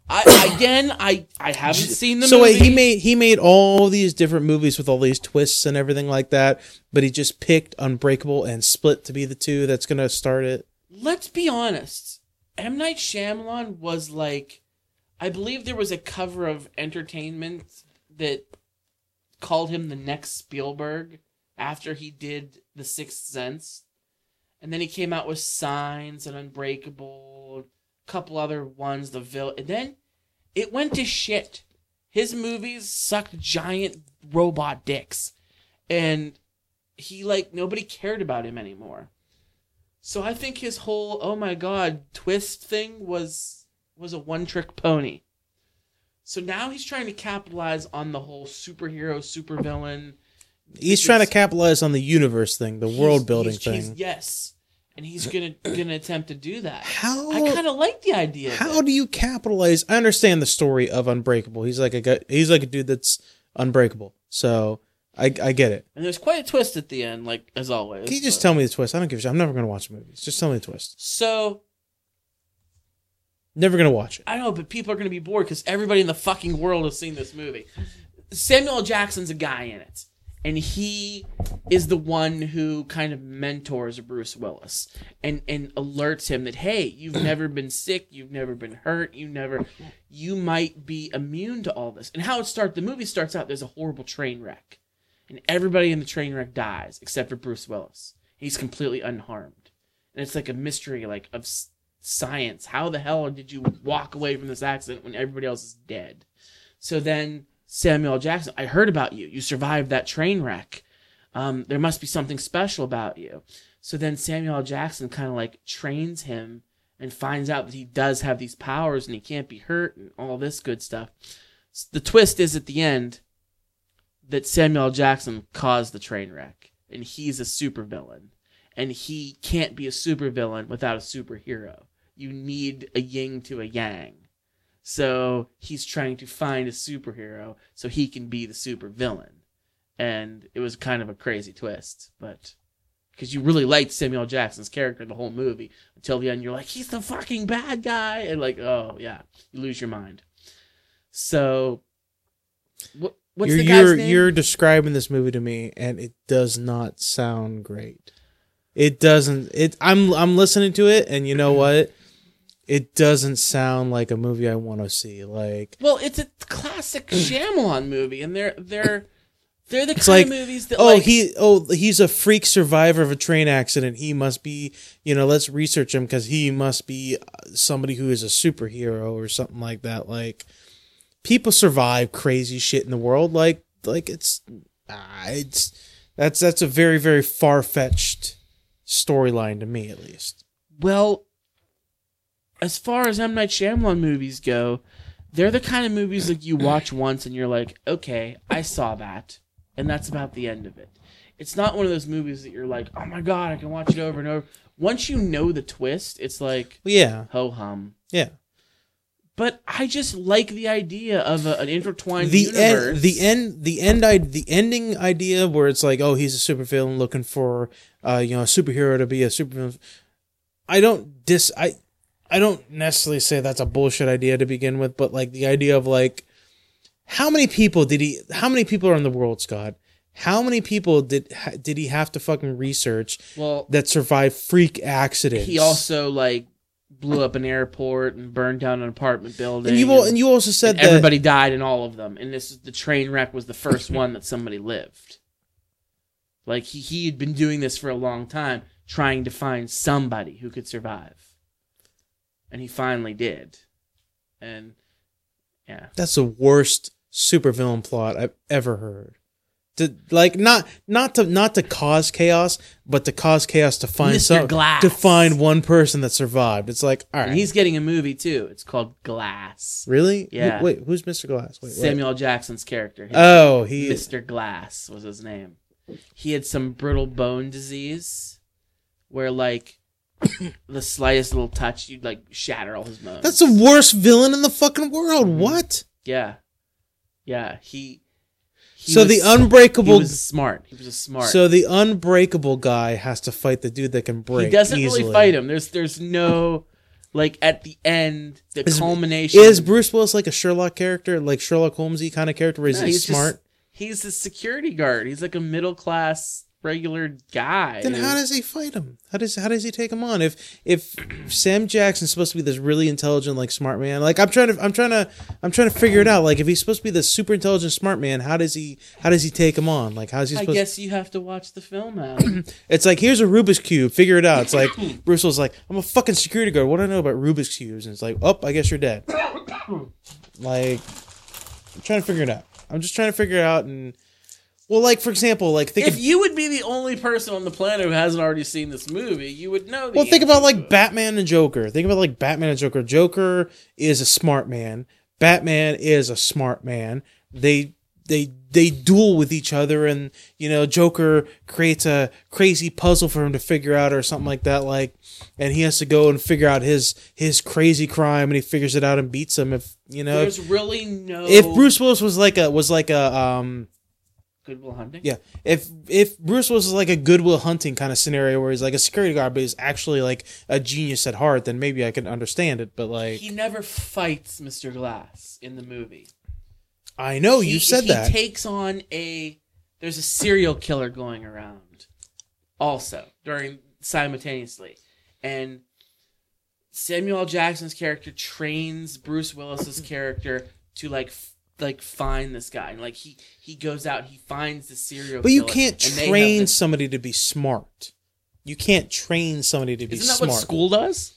I again, I I haven't seen the so movie. wait, he made he made all these different movies with all these twists and everything like that, but he just picked Unbreakable and Split to be the two that's gonna start it. let's be honest. M Night Shyamalan was like, I believe there was a cover of Entertainment that called him the next Spielberg after he did The Sixth Sense, and then he came out with Signs and Unbreakable, a couple other ones, The Vill, and then it went to shit. His movies sucked giant robot dicks, and he like nobody cared about him anymore. So I think his whole oh my god twist thing was was a one trick pony. So now he's trying to capitalize on the whole superhero supervillain. He's trying to capitalize on the universe thing, the world building he's- he's- thing. yes, and he's gonna gonna attempt to do that. How I kind of like the idea. How do you capitalize? I understand the story of Unbreakable. He's like a guy, he's like a dude that's unbreakable. So I I get it. And there's quite a twist at the end, like as always. Can you just but- tell me the twist? I don't give a shit. I'm never gonna watch movies. Just tell me the twist. So Never gonna watch it. I know, but people are going to be bored because everybody in the fucking world has seen this movie. Samuel Jackson's a guy in it, and he is the one who kind of mentors Bruce Willis and and alerts him that hey, you've never been sick, you've never been hurt, you never, you might be immune to all this. And how it starts, the movie starts out. There's a horrible train wreck, and everybody in the train wreck dies except for Bruce Willis. He's completely unharmed, and it's like a mystery, like of science. How the hell did you walk away from this accident when everybody else is dead? So then Samuel Jackson, I heard about you. You survived that train wreck. Um, there must be something special about you. So then Samuel Jackson kind of like trains him and finds out that he does have these powers and he can't be hurt and all this good stuff. The twist is at the end that Samuel Jackson caused the train wreck and he's a supervillain and he can't be a supervillain without a superhero. You need a yin to a yang. So he's trying to find a superhero so he can be the supervillain. And it was kind of a crazy twist, but because you really liked Samuel Jackson's character the whole movie until the end, you're like, he's the fucking bad guy, and like, oh yeah, you lose your mind. So, what, what's you're the guy's you're, name? you're describing this movie to me, and it does not sound great. It doesn't. It. I'm I'm listening to it, and you know what? It doesn't sound like a movie I want to see. Like Well, it's a classic Shyamalan movie, and they're they're they're the kind like, of movies that oh like he oh he's a freak survivor of a train accident. He must be you know let's research him because he must be uh, somebody who is a superhero or something like that. Like people survive crazy shit in the world. Like like it's ah, it's that's that's a very very far fetched storyline to me at least. Well, as far as M Night Shyamalan movies go, they're the kind of movies that you watch once and you're like, okay, I saw that, and that's about the end of it. It's not one of those movies that you're like, oh my god, I can watch it over and over. Once you know the twist, it's like Yeah, ho hum. yeah. But I just like the idea of a, an intertwined the universe. end, the end, the end, I, the ending idea where it's like, oh, he's a supervillain looking for, uh, you know, a superhero to be a supervillain. I don't dis, I, I don't necessarily say that's a bullshit idea to begin with, but like the idea of like, how many people did he? How many people are in the world, Scott? How many people did ha- did he have to fucking research well, that survived freak accidents? he also like blew up an airport and burned down an apartment building. and you al- and you also said that everybody died in all of them and this the train wreck was the first one that somebody lived like he, he had been doing this for a long time trying to find somebody who could survive and he finally did and yeah That's the worst supervillain plot I've ever heard. To like not not to not to cause chaos, but to cause chaos to find Mr. some Glass. to find one person that survived. It's like all right, and he's getting a movie too it's called glass really Yeah. Wait, who's Mr. Glass? Wait, wait. samuel L. jackson's character His- Oh, he Mr. Glass was his name. He had some brittle bone disease where like the slightest little touch you'd like shatter all his bones. that's the worst villain in the fucking world. Mm-hmm. What? yeah. Yeah, he, he so was- the he unbreakable. was smart. He was a smart. So the unbreakable guy has to fight the dude that can break. he doesn't easily. really fight him. There's there's no like at the end the Is- culmination Is Bruce Willis like a Sherlock character, like Sherlock Holmesy kind of character, where he's, No, he's just- smart? he's a security guard. He's like a middle class regular guy. Then how does he fight him? How does how does he take him on? If if Sam Jackson's supposed to be this really intelligent, like smart man, like I'm trying to I'm trying to I'm trying to figure it out. Like if he's supposed to be this super intelligent smart man, how does he how does he take him on? Like how's he I guess you have to watch the film Adam. It's like here's a Rubik's cube. Figure it out. It's like Bruce was like I'm a fucking security guard. What do I know about Rubik's cubes? And it's like oh I guess you're dead. like I'm trying to figure it out. I'm just trying to figure it out and. Well, like for example, like think if of you would be the only person on the planet who hasn't already seen this movie, you would know. The Well, think about like. Batman and Joker. Think about like Batman and Joker. Joker is a smart man. Batman is a smart man. They they they duel with each other, and you know Joker creates a crazy puzzle for him to figure out, or something like that. Like, and he has to go and figure out his his crazy crime, and he figures it out and beats him. If you know, There's if, really no. if Bruce Willis was like a was like a um Good Will Hunting. yeah. If if Bruce was like a Good Will Hunting kind of scenario where he's like a security guard, but he's actually like a genius at heart, then maybe I could understand it. But like, He never fights Mr. Glass in the movie. I know He- you said he that. takes on a. There's a serial killer going around, also during simultaneously, and Samuel Jackson's character trains Bruce Willis's character to like f- like find this guy and like he he goes out he finds the serial but you can't and they have train this- somebody to be smart. You can't train somebody to be isn't that smart. what school does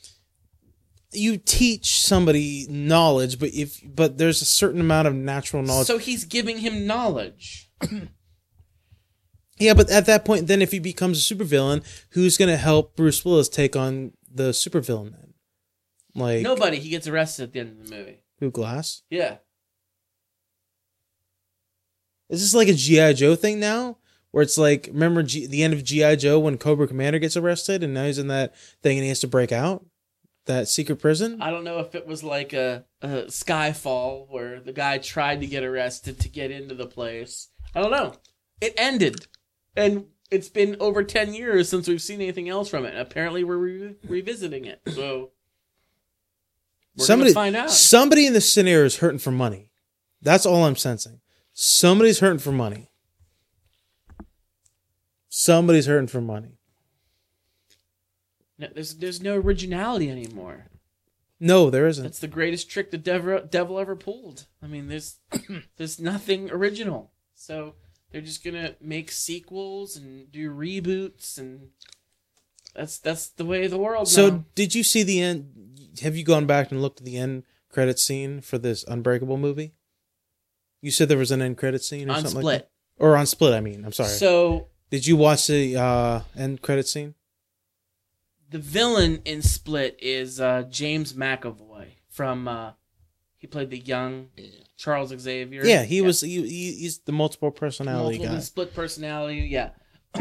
You teach somebody knowledge, but if but there's a certain amount of natural knowledge. so he's giving him knowledge yeah, but at that point, then if he becomes a supervillain, who's going to help Bruce Willis take on the supervillain then? Like Nobody. He gets arrested at the end of the movie. who Glass? Yeah. Is this like a GI Joe thing now? Where it's like, remember G- the end of GI Joe when Cobra Commander gets arrested and now he's in that thing and he has to break out that secret prison? I don't know if it was like a, a Skyfall where the guy tried to get arrested to get into the place. I don't know. It ended, and it's been over ten years since we've seen anything else from it. Apparently, we're re- revisiting it. So we're somebody, find out. somebody in this scenario is hurting for money. That's all I'm sensing. Somebody's hurting for money. Somebody's hurting for money. No, there's there's no originality anymore. No, there isn't. That's the greatest trick the devil, devil ever pulled. I mean, there's there's nothing original. So they're just gonna make sequels and do reboots, and that's that's the way of the world So, now. did you see the end? Have you gone back and looked at the end credit scene for this Unbreakable movie? You said there was an end credit scene or on something Split. like that, or on Split. I mean, I'm sorry. So did you watch the uh, end credit scene? the villain in Split is uh, James McAvoy from. Uh, he played the young Charles Xavier. Yeah, he was. He, he, he's the multiple personality multiple guy. split personality. Yeah.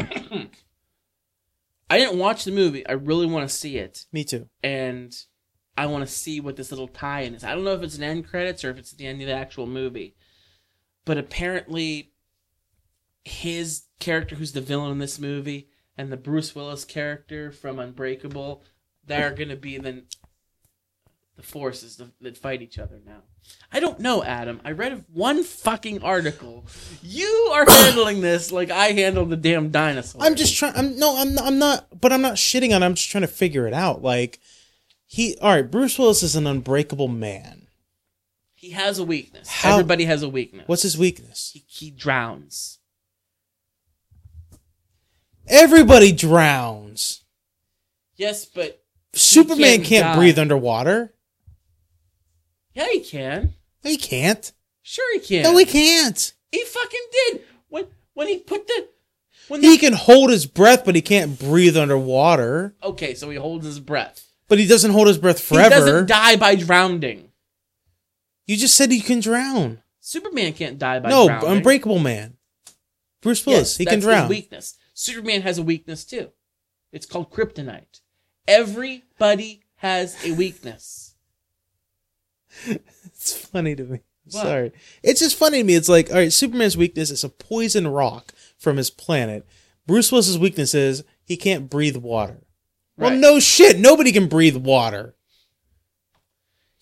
I didn't watch the movie. I really want to see it. Me too. and I want to see what this little tie-in is. I don't know if it's an end credits or if it's the end of the actual movie, but apparently, his character, who's the villain in this movie, and the Bruce Willis character from Unbreakable, they're gonna be the the forces that, that fight each other now. I don't know, Adam. I read one fucking article. You are handling this like I handled the damn dinosaur. I'm just trying. I'm no. I'm. I'm not. But I'm not shitting on. it. I'm just trying to figure it out. Like he. All right. Bruce Willis is an unbreakable man. He has a weakness. How- Everybody has a weakness. What's his weakness? he, he drowns. Everybody drowns. Yes, but Superman can't can't, breathe underwater. yeah, he can. He can't. Sure, he can. No, he can't. He fucking did when when he put the when He the, can hold his breath, but he can't breathe underwater. okay, so he holds his breath. But he doesn't hold his breath forever. He doesn't die by drowning. You just said he can drown. Superman can't die by no, drowning. unbreakable man. Bruce Willis, Yes, he can drown. Weakness. Superman has a weakness too. It's called kryptonite. Everybody has a weakness. It's funny to me. What? Sorry. It's just funny to me. It's like, all right, Superman's weakness is a poison rock from his planet. Bruce Willis's weakness is he can't breathe water. Well, no shit. Nobody can breathe water.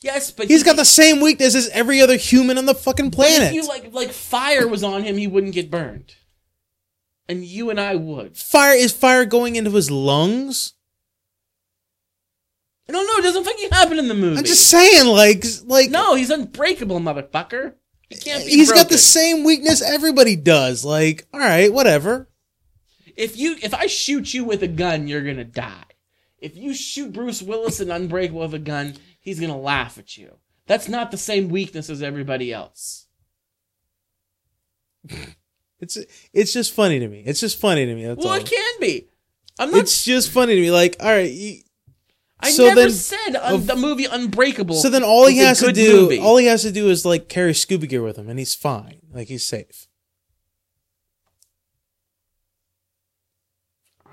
Yes, but He's he- got the same weakness as every other human on the fucking planet. If you like, like fire was on him, he wouldn't get burned, and you and I would. fire is fire going into his lungs? I don't know. It doesn't fucking happen in the movie. I'm just saying, like, like No, he's unbreakable, motherfucker. He can't be he's got the same weakness everybody does. Like, all right, whatever. If you if I shoot you with a gun, you're gonna die. If you shoot Bruce Willis in Unbreakable with a gun, he's gonna laugh at you. That's not the same weakness as everybody else. It's it's just funny to me. It's just funny to me. That's well, all. it can be. I'm not. It's just funny to me. Like, all right, you, I so never then- said un, of- the movie Unbreakable. So then all he has to do, movie. all he has to do is like carry scuba gear with him, and he's fine. Like he's safe.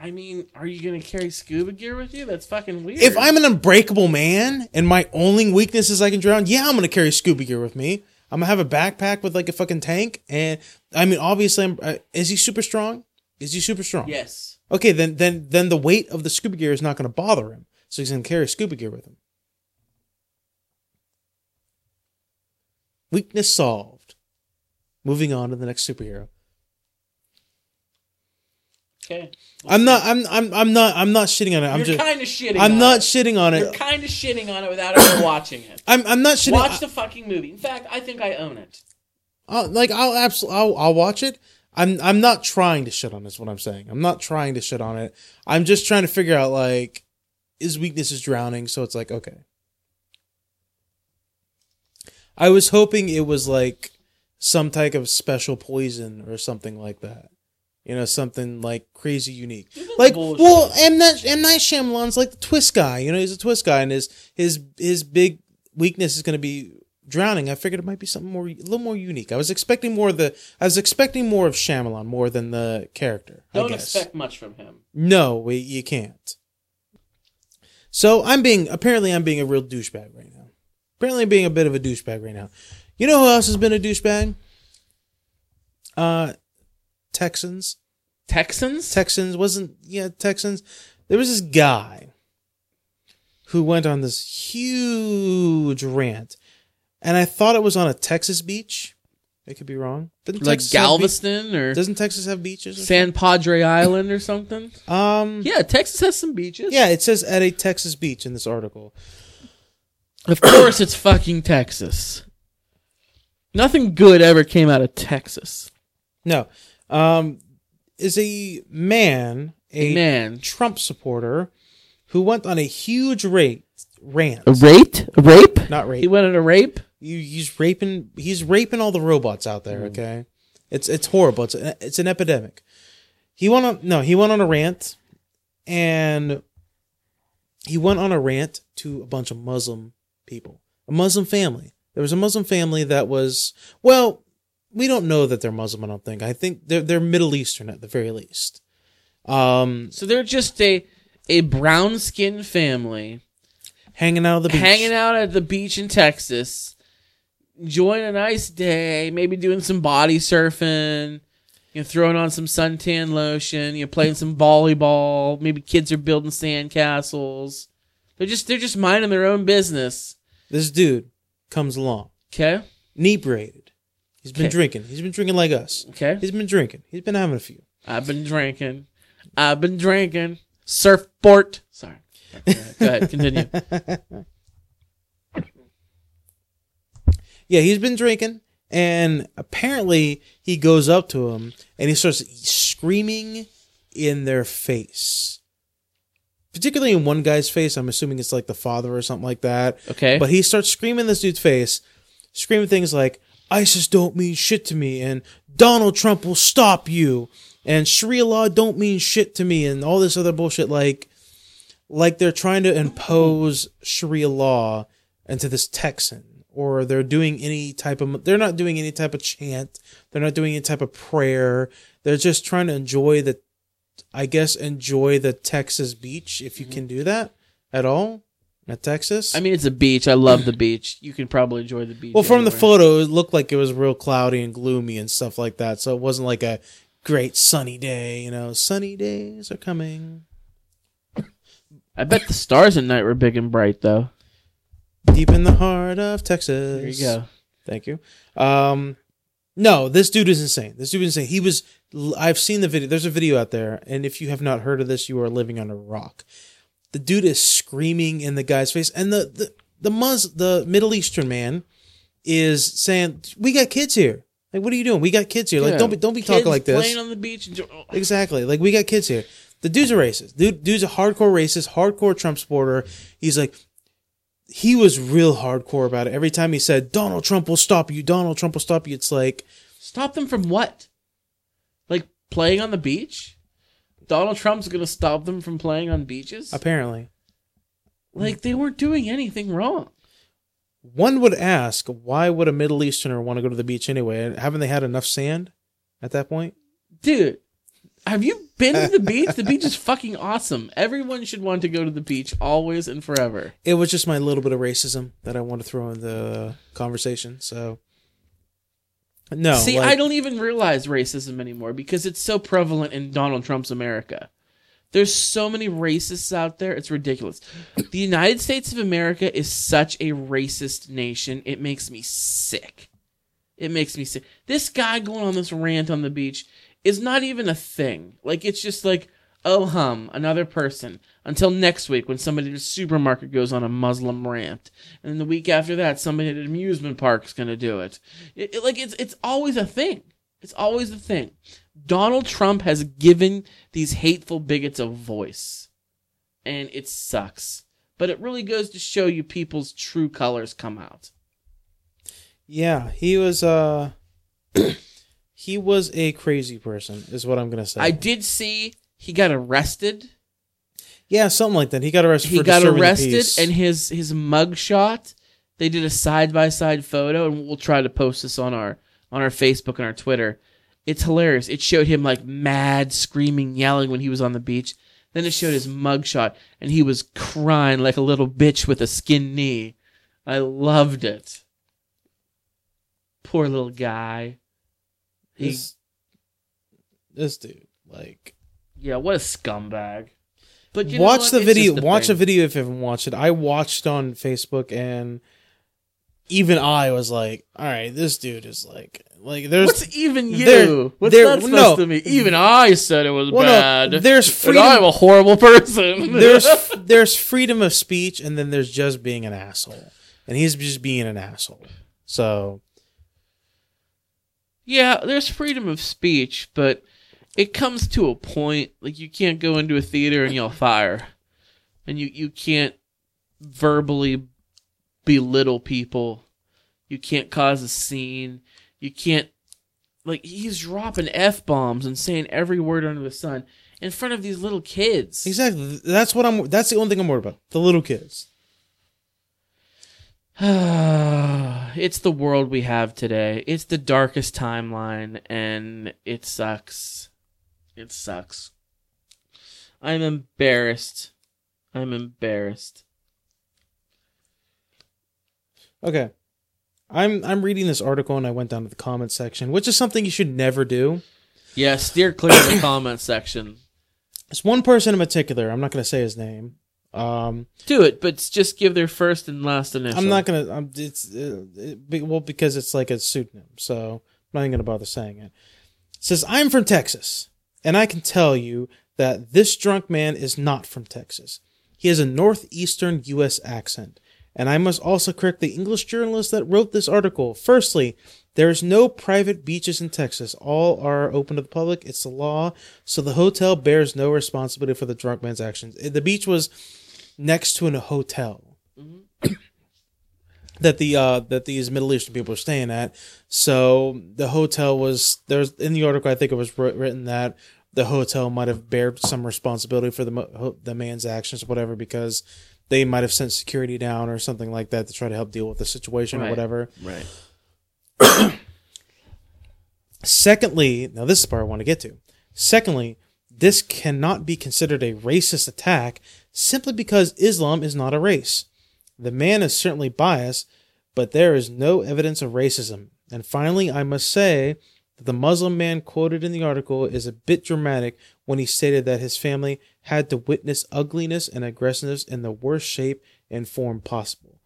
I mean, are you gonna carry scuba gear with you? That's fucking weird. If I'm an unbreakable man and my only weakness is I can drown, yeah, I'm gonna carry scuba gear with me. I'm gonna have a backpack with like a fucking tank, and I mean, obviously, I'm, uh, is he super strong? Is he super strong? yes, Okay, then then then the weight of the scuba gear is not gonna bother him, so he's gonna carry scuba gear with him. Weakness solved. Moving on to the next superhero. Okay. I'm not. I'm. I'm. I'm not. I'm not shitting on it. I'm You're just. kind of shitting. I'm on not It. shitting on it. You're kind of shitting on it without ever watching it. I'm. I'm not shitting. Watch the fucking movie. In fact, I think I own it. I'll, like I'll absolutely. I'll, I'll watch it. I'm. I'm not trying to shit on. Is what I'm saying. I'm not trying to shit on it. I'm just trying to figure out like, his weakness is drowning. So it's like okay. I was hoping it was like some type of special poison or something like that. You know, something like crazy unique. Like, bullshit. well, M Night, M Night Shyamalan's like the twist guy. You know, he's a twist guy, and his his his big weakness is going to be drowning. I figured it might be something more, a little more unique. I was expecting more of the, I was expecting more of Shyamalan more than the character. I Don't guess. expect much from him. No, we, you can't. So I'm being apparently I'm being a real douchebag right now. Apparently I'm being a bit of a douchebag right now. You know who else has been a douchebag? Uh Texans. Texans? Texans wasn't yeah, Texans. There was this guy who went on this huge rant. And I thought it was on a Texas beach. I could be wrong. Doesn't like Texas Galveston or Doesn't Texas have beaches? or San Padre Island or something? something? Um Yeah, Texas has some beaches. Yeah, it says at a Texas beach in this article. Of course it's fucking Texas. Nothing good ever came out of Texas. No. Um is a man, a Man. Trump supporter who went on a huge rate rant. A rape? A rape? Not rape. He went on a rape? You, he's raping he's raping all the robots out there, okay? It's it's horrible. It's a, it's an epidemic. He went on no, he went on a rant and he went on a rant to a bunch of Muslim people. A Muslim family. There was a Muslim family that was well, we don't know that they're Muslim, I don't think. I think they're they're Middle Eastern at the very least. Um So they're just a a brown skinned family hanging out on the beach. hanging out at the beach in Texas, enjoying a nice day, maybe doing some body surfing, you know, throwing on some suntan lotion, you know, playing some volleyball. Maybe kids are building sandcastles. They're just they're just minding their own business. This dude comes along, Okay, inebriated. He's been Okay. drinking. He's been drinking like us. okay. He's been drinking. He's been having a few. I've been drinking. I've been drinking. Surfboard. Sorry. Go ahead. Continue. Yeah, he's been drinking, and apparently he goes up to him and he starts screaming in their face. Particularly in one guy's face, I'm assuming it's like the father or something like that. Okay. But he starts screaming in this dude's face, screaming things like ISIS don't mean shit to me and Donald Trump will stop you and Sharia law don't mean shit to me and all this other bullshit like like they're trying to impose Sharia law into this Texan or they're doing any type of they're not doing any type of chant, they're not doing any type of prayer. They're just trying to enjoy the I guess enjoy the Texas beach if you can do that at all at Texas. I mean, it's a beach. I love the beach. You can probably enjoy the beach. Well, from the photo, it looked like it was real cloudy and gloomy and stuff like that. So it wasn't like a great sunny day. You know, sunny days are coming. I bet the stars at night were big and bright, though. Deep in the heart of Texas. There you go. Thank you. Um, no, this dude is insane. This dude is insane. He was. I've seen the video. There's a video out there, and if you have not heard of this, you are living on a rock. The dude is screaming in the guy's face, and the the the Mus the Middle Eastern man is saying, "We got kids here. Like, what are you doing? We got kids here. Like, Yeah. don't be don't be Kids talking like this." Playing on the beach. Enjoy- oh. Exactly. Like we got kids here. The dude's a racist. Dude, dude's a hardcore racist, hardcore Trump supporter. He's like, he was real hardcore about it. Every time he said, Donald Trump will stop you, Donald Trump will stop you, it's like, Stop them from what? Like playing on the beach? Donald Trump's gonna stop them from playing on beaches? apparently. Like they weren't doing anything wrong. One would ask, why would a Middle Easterner want to go to the beach anyway? Haven't they had enough sand at that point? Dude, have you been to the beach? The beach is fucking awesome. Everyone should want to go to the beach always and forever. It was just my little bit of racism that I want to throw in the conversation. So, no. See, like- I don't even realize racism anymore because it's so prevalent in Donald Trump's America. There's so many racists out there, it's ridiculous. The United States of America is such a racist nation, it makes me sick. It makes me sick. This guy going on this rant on the beach is not even a thing. Like, it's just like, oh hum, another person. Until next week when somebody at a supermarket goes on a Muslim rant. And then the week after that, somebody at an amusement park is gonna do it. It, it- like it's it's always a thing. It's always a thing. Donald Trump has given these hateful bigots a voice. And it sucks. But it really goes to show you people's true colors come out. Yeah, he was uh he was a crazy person, is what I'm gonna say. I did see he got arrested. Yeah, something like that. He got arrested. He got arrested, and his his mug shot. They did a side by side photo, and we'll try to post this on our on our Facebook and our Twitter. It's hilarious. It showed him like mad, screaming, yelling when he was on the beach. Then it showed his mug shot, and he was crying like a little bitch with a skin knee. I loved it. Poor little guy. He, this, this dude, like, yeah, what a scumbag. But you watch the It's video. watch the thing. video if you haven't watched it. I watched on Facebook, and even I was like, "All right, this dude is like, like there's What's even you? there- What's there- that supposed no. to mean? Even I said it was well, bad. no, there's and freedom. I'm a horrible person. there's there's freedom of speech, and then there's just being an asshole, and he's just being an asshole. So yeah, there's freedom of speech, but it comes to a point like you can't go into a theater and yell fire, and you you can't verbally belittle people. You can't cause a scene. You can't like he's dropping f bombs and saying every word under the sun in front of these little kids. exactly, that's what I'm. That's the only thing I'm worried about. The little kids. it's the world we have today. It's the darkest timeline, and it sucks. It sucks. I'm embarrassed. I'm embarrassed. Okay. I'm I'm reading this article and I went down to the comments section, which is something you should never do. Yeah, steer clear of the comment section. There's one person in particular. I'm not going to say his name. Um, Do it, but just give their first and last initial. I'm not going to. I'm, it's uh, it, well because it's like a pseudonym, so I'm not even going to bother saying it. it. Says I'm from Texas, and I can tell you that this drunk man is not from Texas. He has a northeastern U.S. accent. And I must also correct the English journalist that wrote this article. Firstly, there is no private beaches in Texas. All are open to the public. It's the law. So the hotel bears no responsibility for the drunk man's actions. The beach was next to a hotel mm-hmm. That the uh that these Middle Eastern people are staying at. So the hotel was there's in the article I think it was written that the hotel might have bared some responsibility for the the man's actions or whatever because they might have sent security down or something like that to try to help deal with the situation or whatever. Right. Secondly, now this is the part I want to get to. Secondly, this cannot be considered a racist attack simply because Islam is not a race. The man is certainly biased, but there is no evidence of racism. And finally, I must say that the Muslim man quoted in the article is a bit dramatic when he stated that his family had to witness ugliness and aggressiveness in the worst shape and form possible.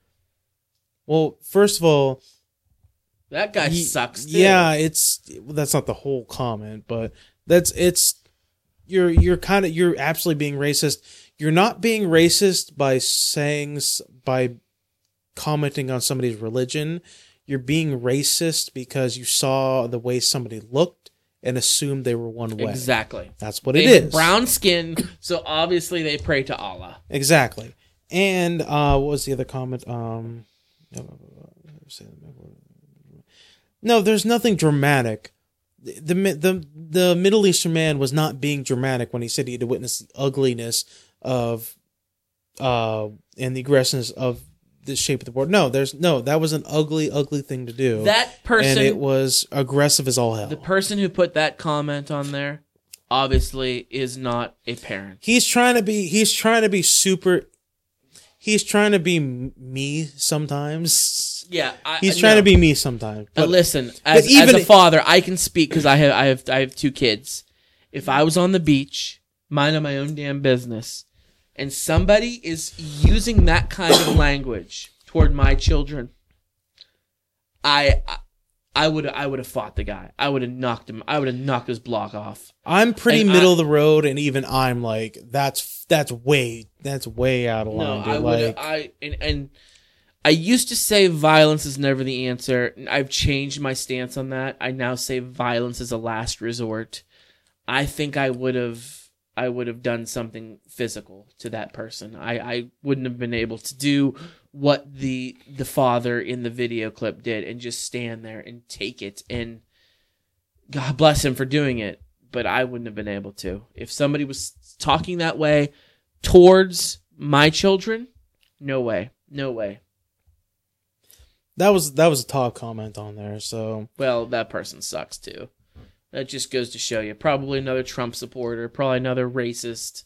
Well, first of all, That guy Ye- sucks. Too. Yeah, it's well, that's not the whole comment, but that's it's you're you're kind of you're absolutely being racist. You're not being racist by saying by commenting on somebody's religion. You're being racist because you saw the way somebody looked and assumed they were one way. exactly. That's what They it is. brown skin, so obviously they pray to Allah. Exactly. And uh, what was the other comment? Um, no, there's nothing dramatic. The, the the the Middle Eastern man was not being dramatic when he said he had to witness the ugliness of, uh, and the aggressiveness of the shape of the board. No, there's no. That was an ugly, ugly thing to do. That person, and it was aggressive as all hell. the person who put that comment on there, obviously is not a parent. he's trying to be. He's trying to be super. He's trying to be me sometimes. Yeah, I, He's no. trying to be me sometimes. Uh, But listen, as, even- as a father, I can speak because I have I have I have two kids. If I was on the beach, minding my own damn business, and somebody is using that kind of language toward my children, I I- I would I would have fought the guy. I would have knocked him. I would have knocked his block off. I'm pretty and middle I- of the road, and even I'm like, that's that's way that's way out of No, line. dude. I would. like, I and and I used to say violence is never the answer. I've changed my stance on that. I now say violence is a last resort. I think I would have. I would have done something physical to that person. I, I wouldn't have been able to do what the the father in the video clip did and just stand there and take it and God bless him for doing it, but I wouldn't have been able to. If somebody was talking that way towards my children, no way. No way. That was that was a top comment on there. So Well, that person sucks too. That just goes to show you. Probably another Trump supporter, probably another racist.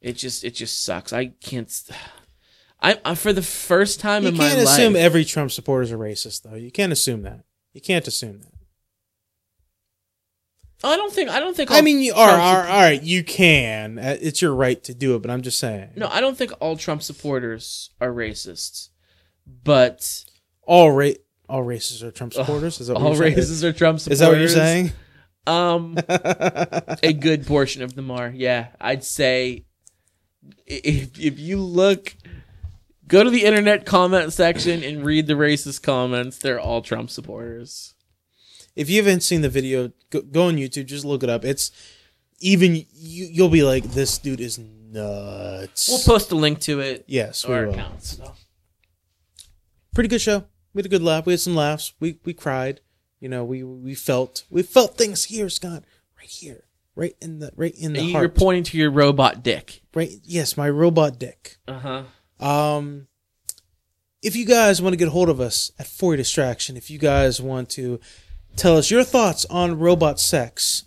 It just it just sucks. I can't st- I, I for the first time you in my life. You can't assume every Trump supporter is a racist, though. You can't assume that. You can't assume that. I don't think I don't think I mean, you are, Trump are all right. You can. Uh, It's your right to do it, but I'm just saying. No, I don't think all Trump supporters are racists. But all ra- all races are Trump supporters. Is that all saying? races are Trump supporters. Is that what you're saying? Um a good portion of them are. Yeah, I'd say if if you look go to the internet comment section and read the racist comments, they're all Trump supporters. if you haven't seen the video, go, go on YouTube. Just look it up. It's even you. You'll be like, this dude is nuts. We'll post a link to it yes, we our will. accounts. So. Pretty good show. We had a good laugh. We had some laughs. We we cried. You know, we we felt we felt things here, Scott. Right here, right in the right in the And You're heart. pointing to your robot dick. right. Yes, my robot dick. Uh-huh. Um, if you guys want to get a hold of us at For Your Distraction, if you guys want to tell us your thoughts on robot sex,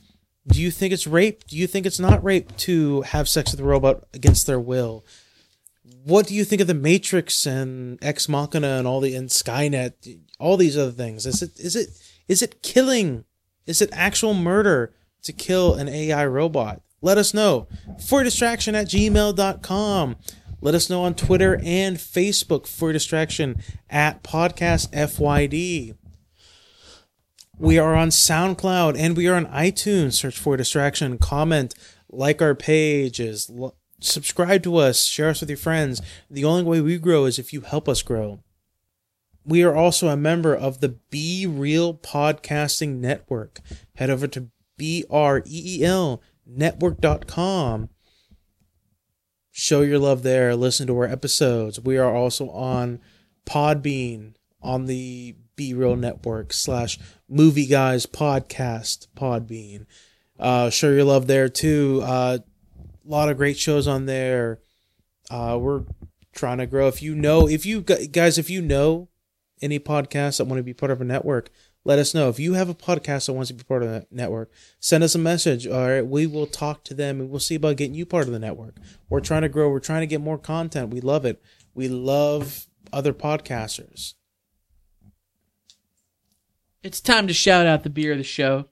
do you think it's rape? Do you think it's not rape to have sex with a robot against their will? What do you think of the Matrix and Ex Machina and all the and Skynet, all these other things? Is it is it is it killing? Is it actual murder to kill an AI robot? Let us know. For distraction at gmail.com. Let us know on Twitter and Facebook for distraction at podcast FYD. We are on SoundCloud and we are on iTunes. Search for distraction, comment, like our pages, subscribe to us, share us with your friends. The only way we grow is if you help us grow. We are also a member of the Be Real Podcasting Network. Head over to B R E E L network.com. Show your love there. Listen to our episodes. We are also on Podbean on the Be Real Network slash Movie Guys Podcast Podbean. Uh, show your love there too. Uh, a lot of great shows on there. Uh, we're trying to grow. If you know, if you guys, if you know any podcasts that want to be part of a network, let us know. If you have a podcast that wants to be part of the network, send us a message. All right, we will talk to them and we'll see about getting you part of the network. We're trying to grow. We're trying to get more content. We love it. We love other podcasters. It's time to shout out the beer of the show.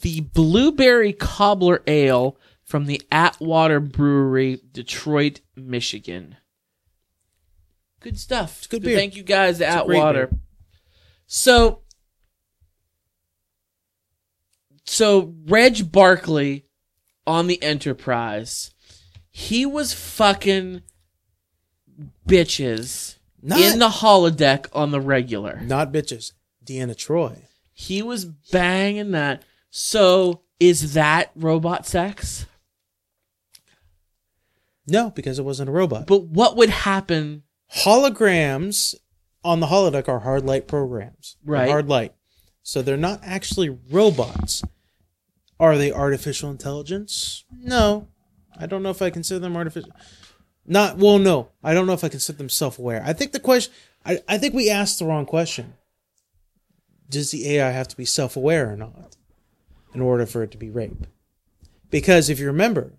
The Blueberry Cobbler Ale from the Atwater Brewery, Detroit, Michigan. Good stuff. It's good beer. Thank you guys great Atwater. So so Reg Barclay on the Enterprise, he was fucking bitches Not, in the holodeck on the regular. not bitches. Deanna Troi. He was banging that. So is that robot sex? No, because it wasn't a robot. But what would happen? Holograms on the holodeck are hard light programs. Right. Hard light. So they're not actually robots. Are they artificial intelligence? No. I don't know if I consider them artificial. Not well, no. I don't know if I consider them self aware. I think the question I, I think we asked the wrong question. Does the AI have to be self aware or not in order for it to be rape? Because if you remember,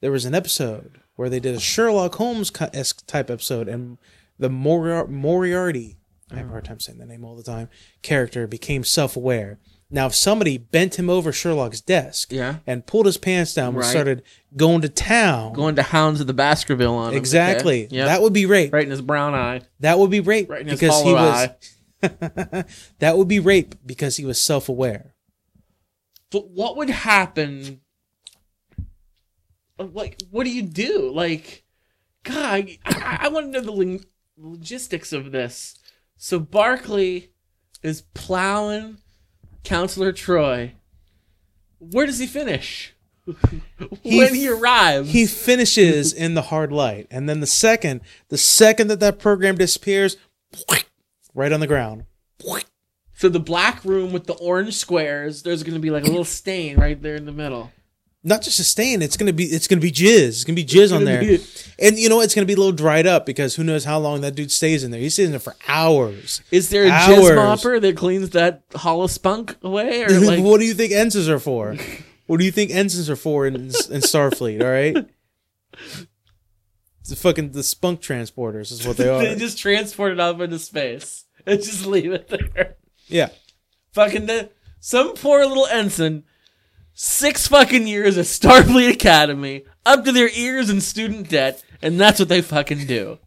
there was an episode where they did a Sherlock Holmes esque type episode, and the Mori- Moriarty, I have a hard time saying the name all the time, character became self aware. Now, if somebody bent him over Sherlock's desk Yeah. and pulled his pants down and Right. started going to town, Going to Hounds of the Baskerville on him. exactly, Okay? Yep. that would be rape. right in his brown eye. That would be rape Right in his because he hollow was. eye. that would be rape because he was self aware. But what would happen? Like, what do you do? Like, God, I, I want to know the ling- logistics of this. So Barclay is plowing Counselor Troi. Where does he finish? He when he arrives, He finishes in the hard light, and then the second, the second that that program disappears, right on the ground. So the black room with the orange squares, there's gonna be like a little stain right there in the middle. Not just a stain. It's gonna be. It's gonna be jizz. It's gonna be jizz on there. And you know what? It's gonna be a little dried up because who knows how long that dude stays in there. He stays in there for hours. Is there a Hours. jizz mopper that cleans that hollow spunk away, or like what do you think ensigns are for? What do you think ensigns are for in, in Starfleet? All right, the fucking the spunk transporters is what they are. they just transport it up into space and just leave it there? Yeah, Fucking the, some poor little ensign, six fucking years at Starfleet Academy, up to their ears in student debt, and that's what they fucking do.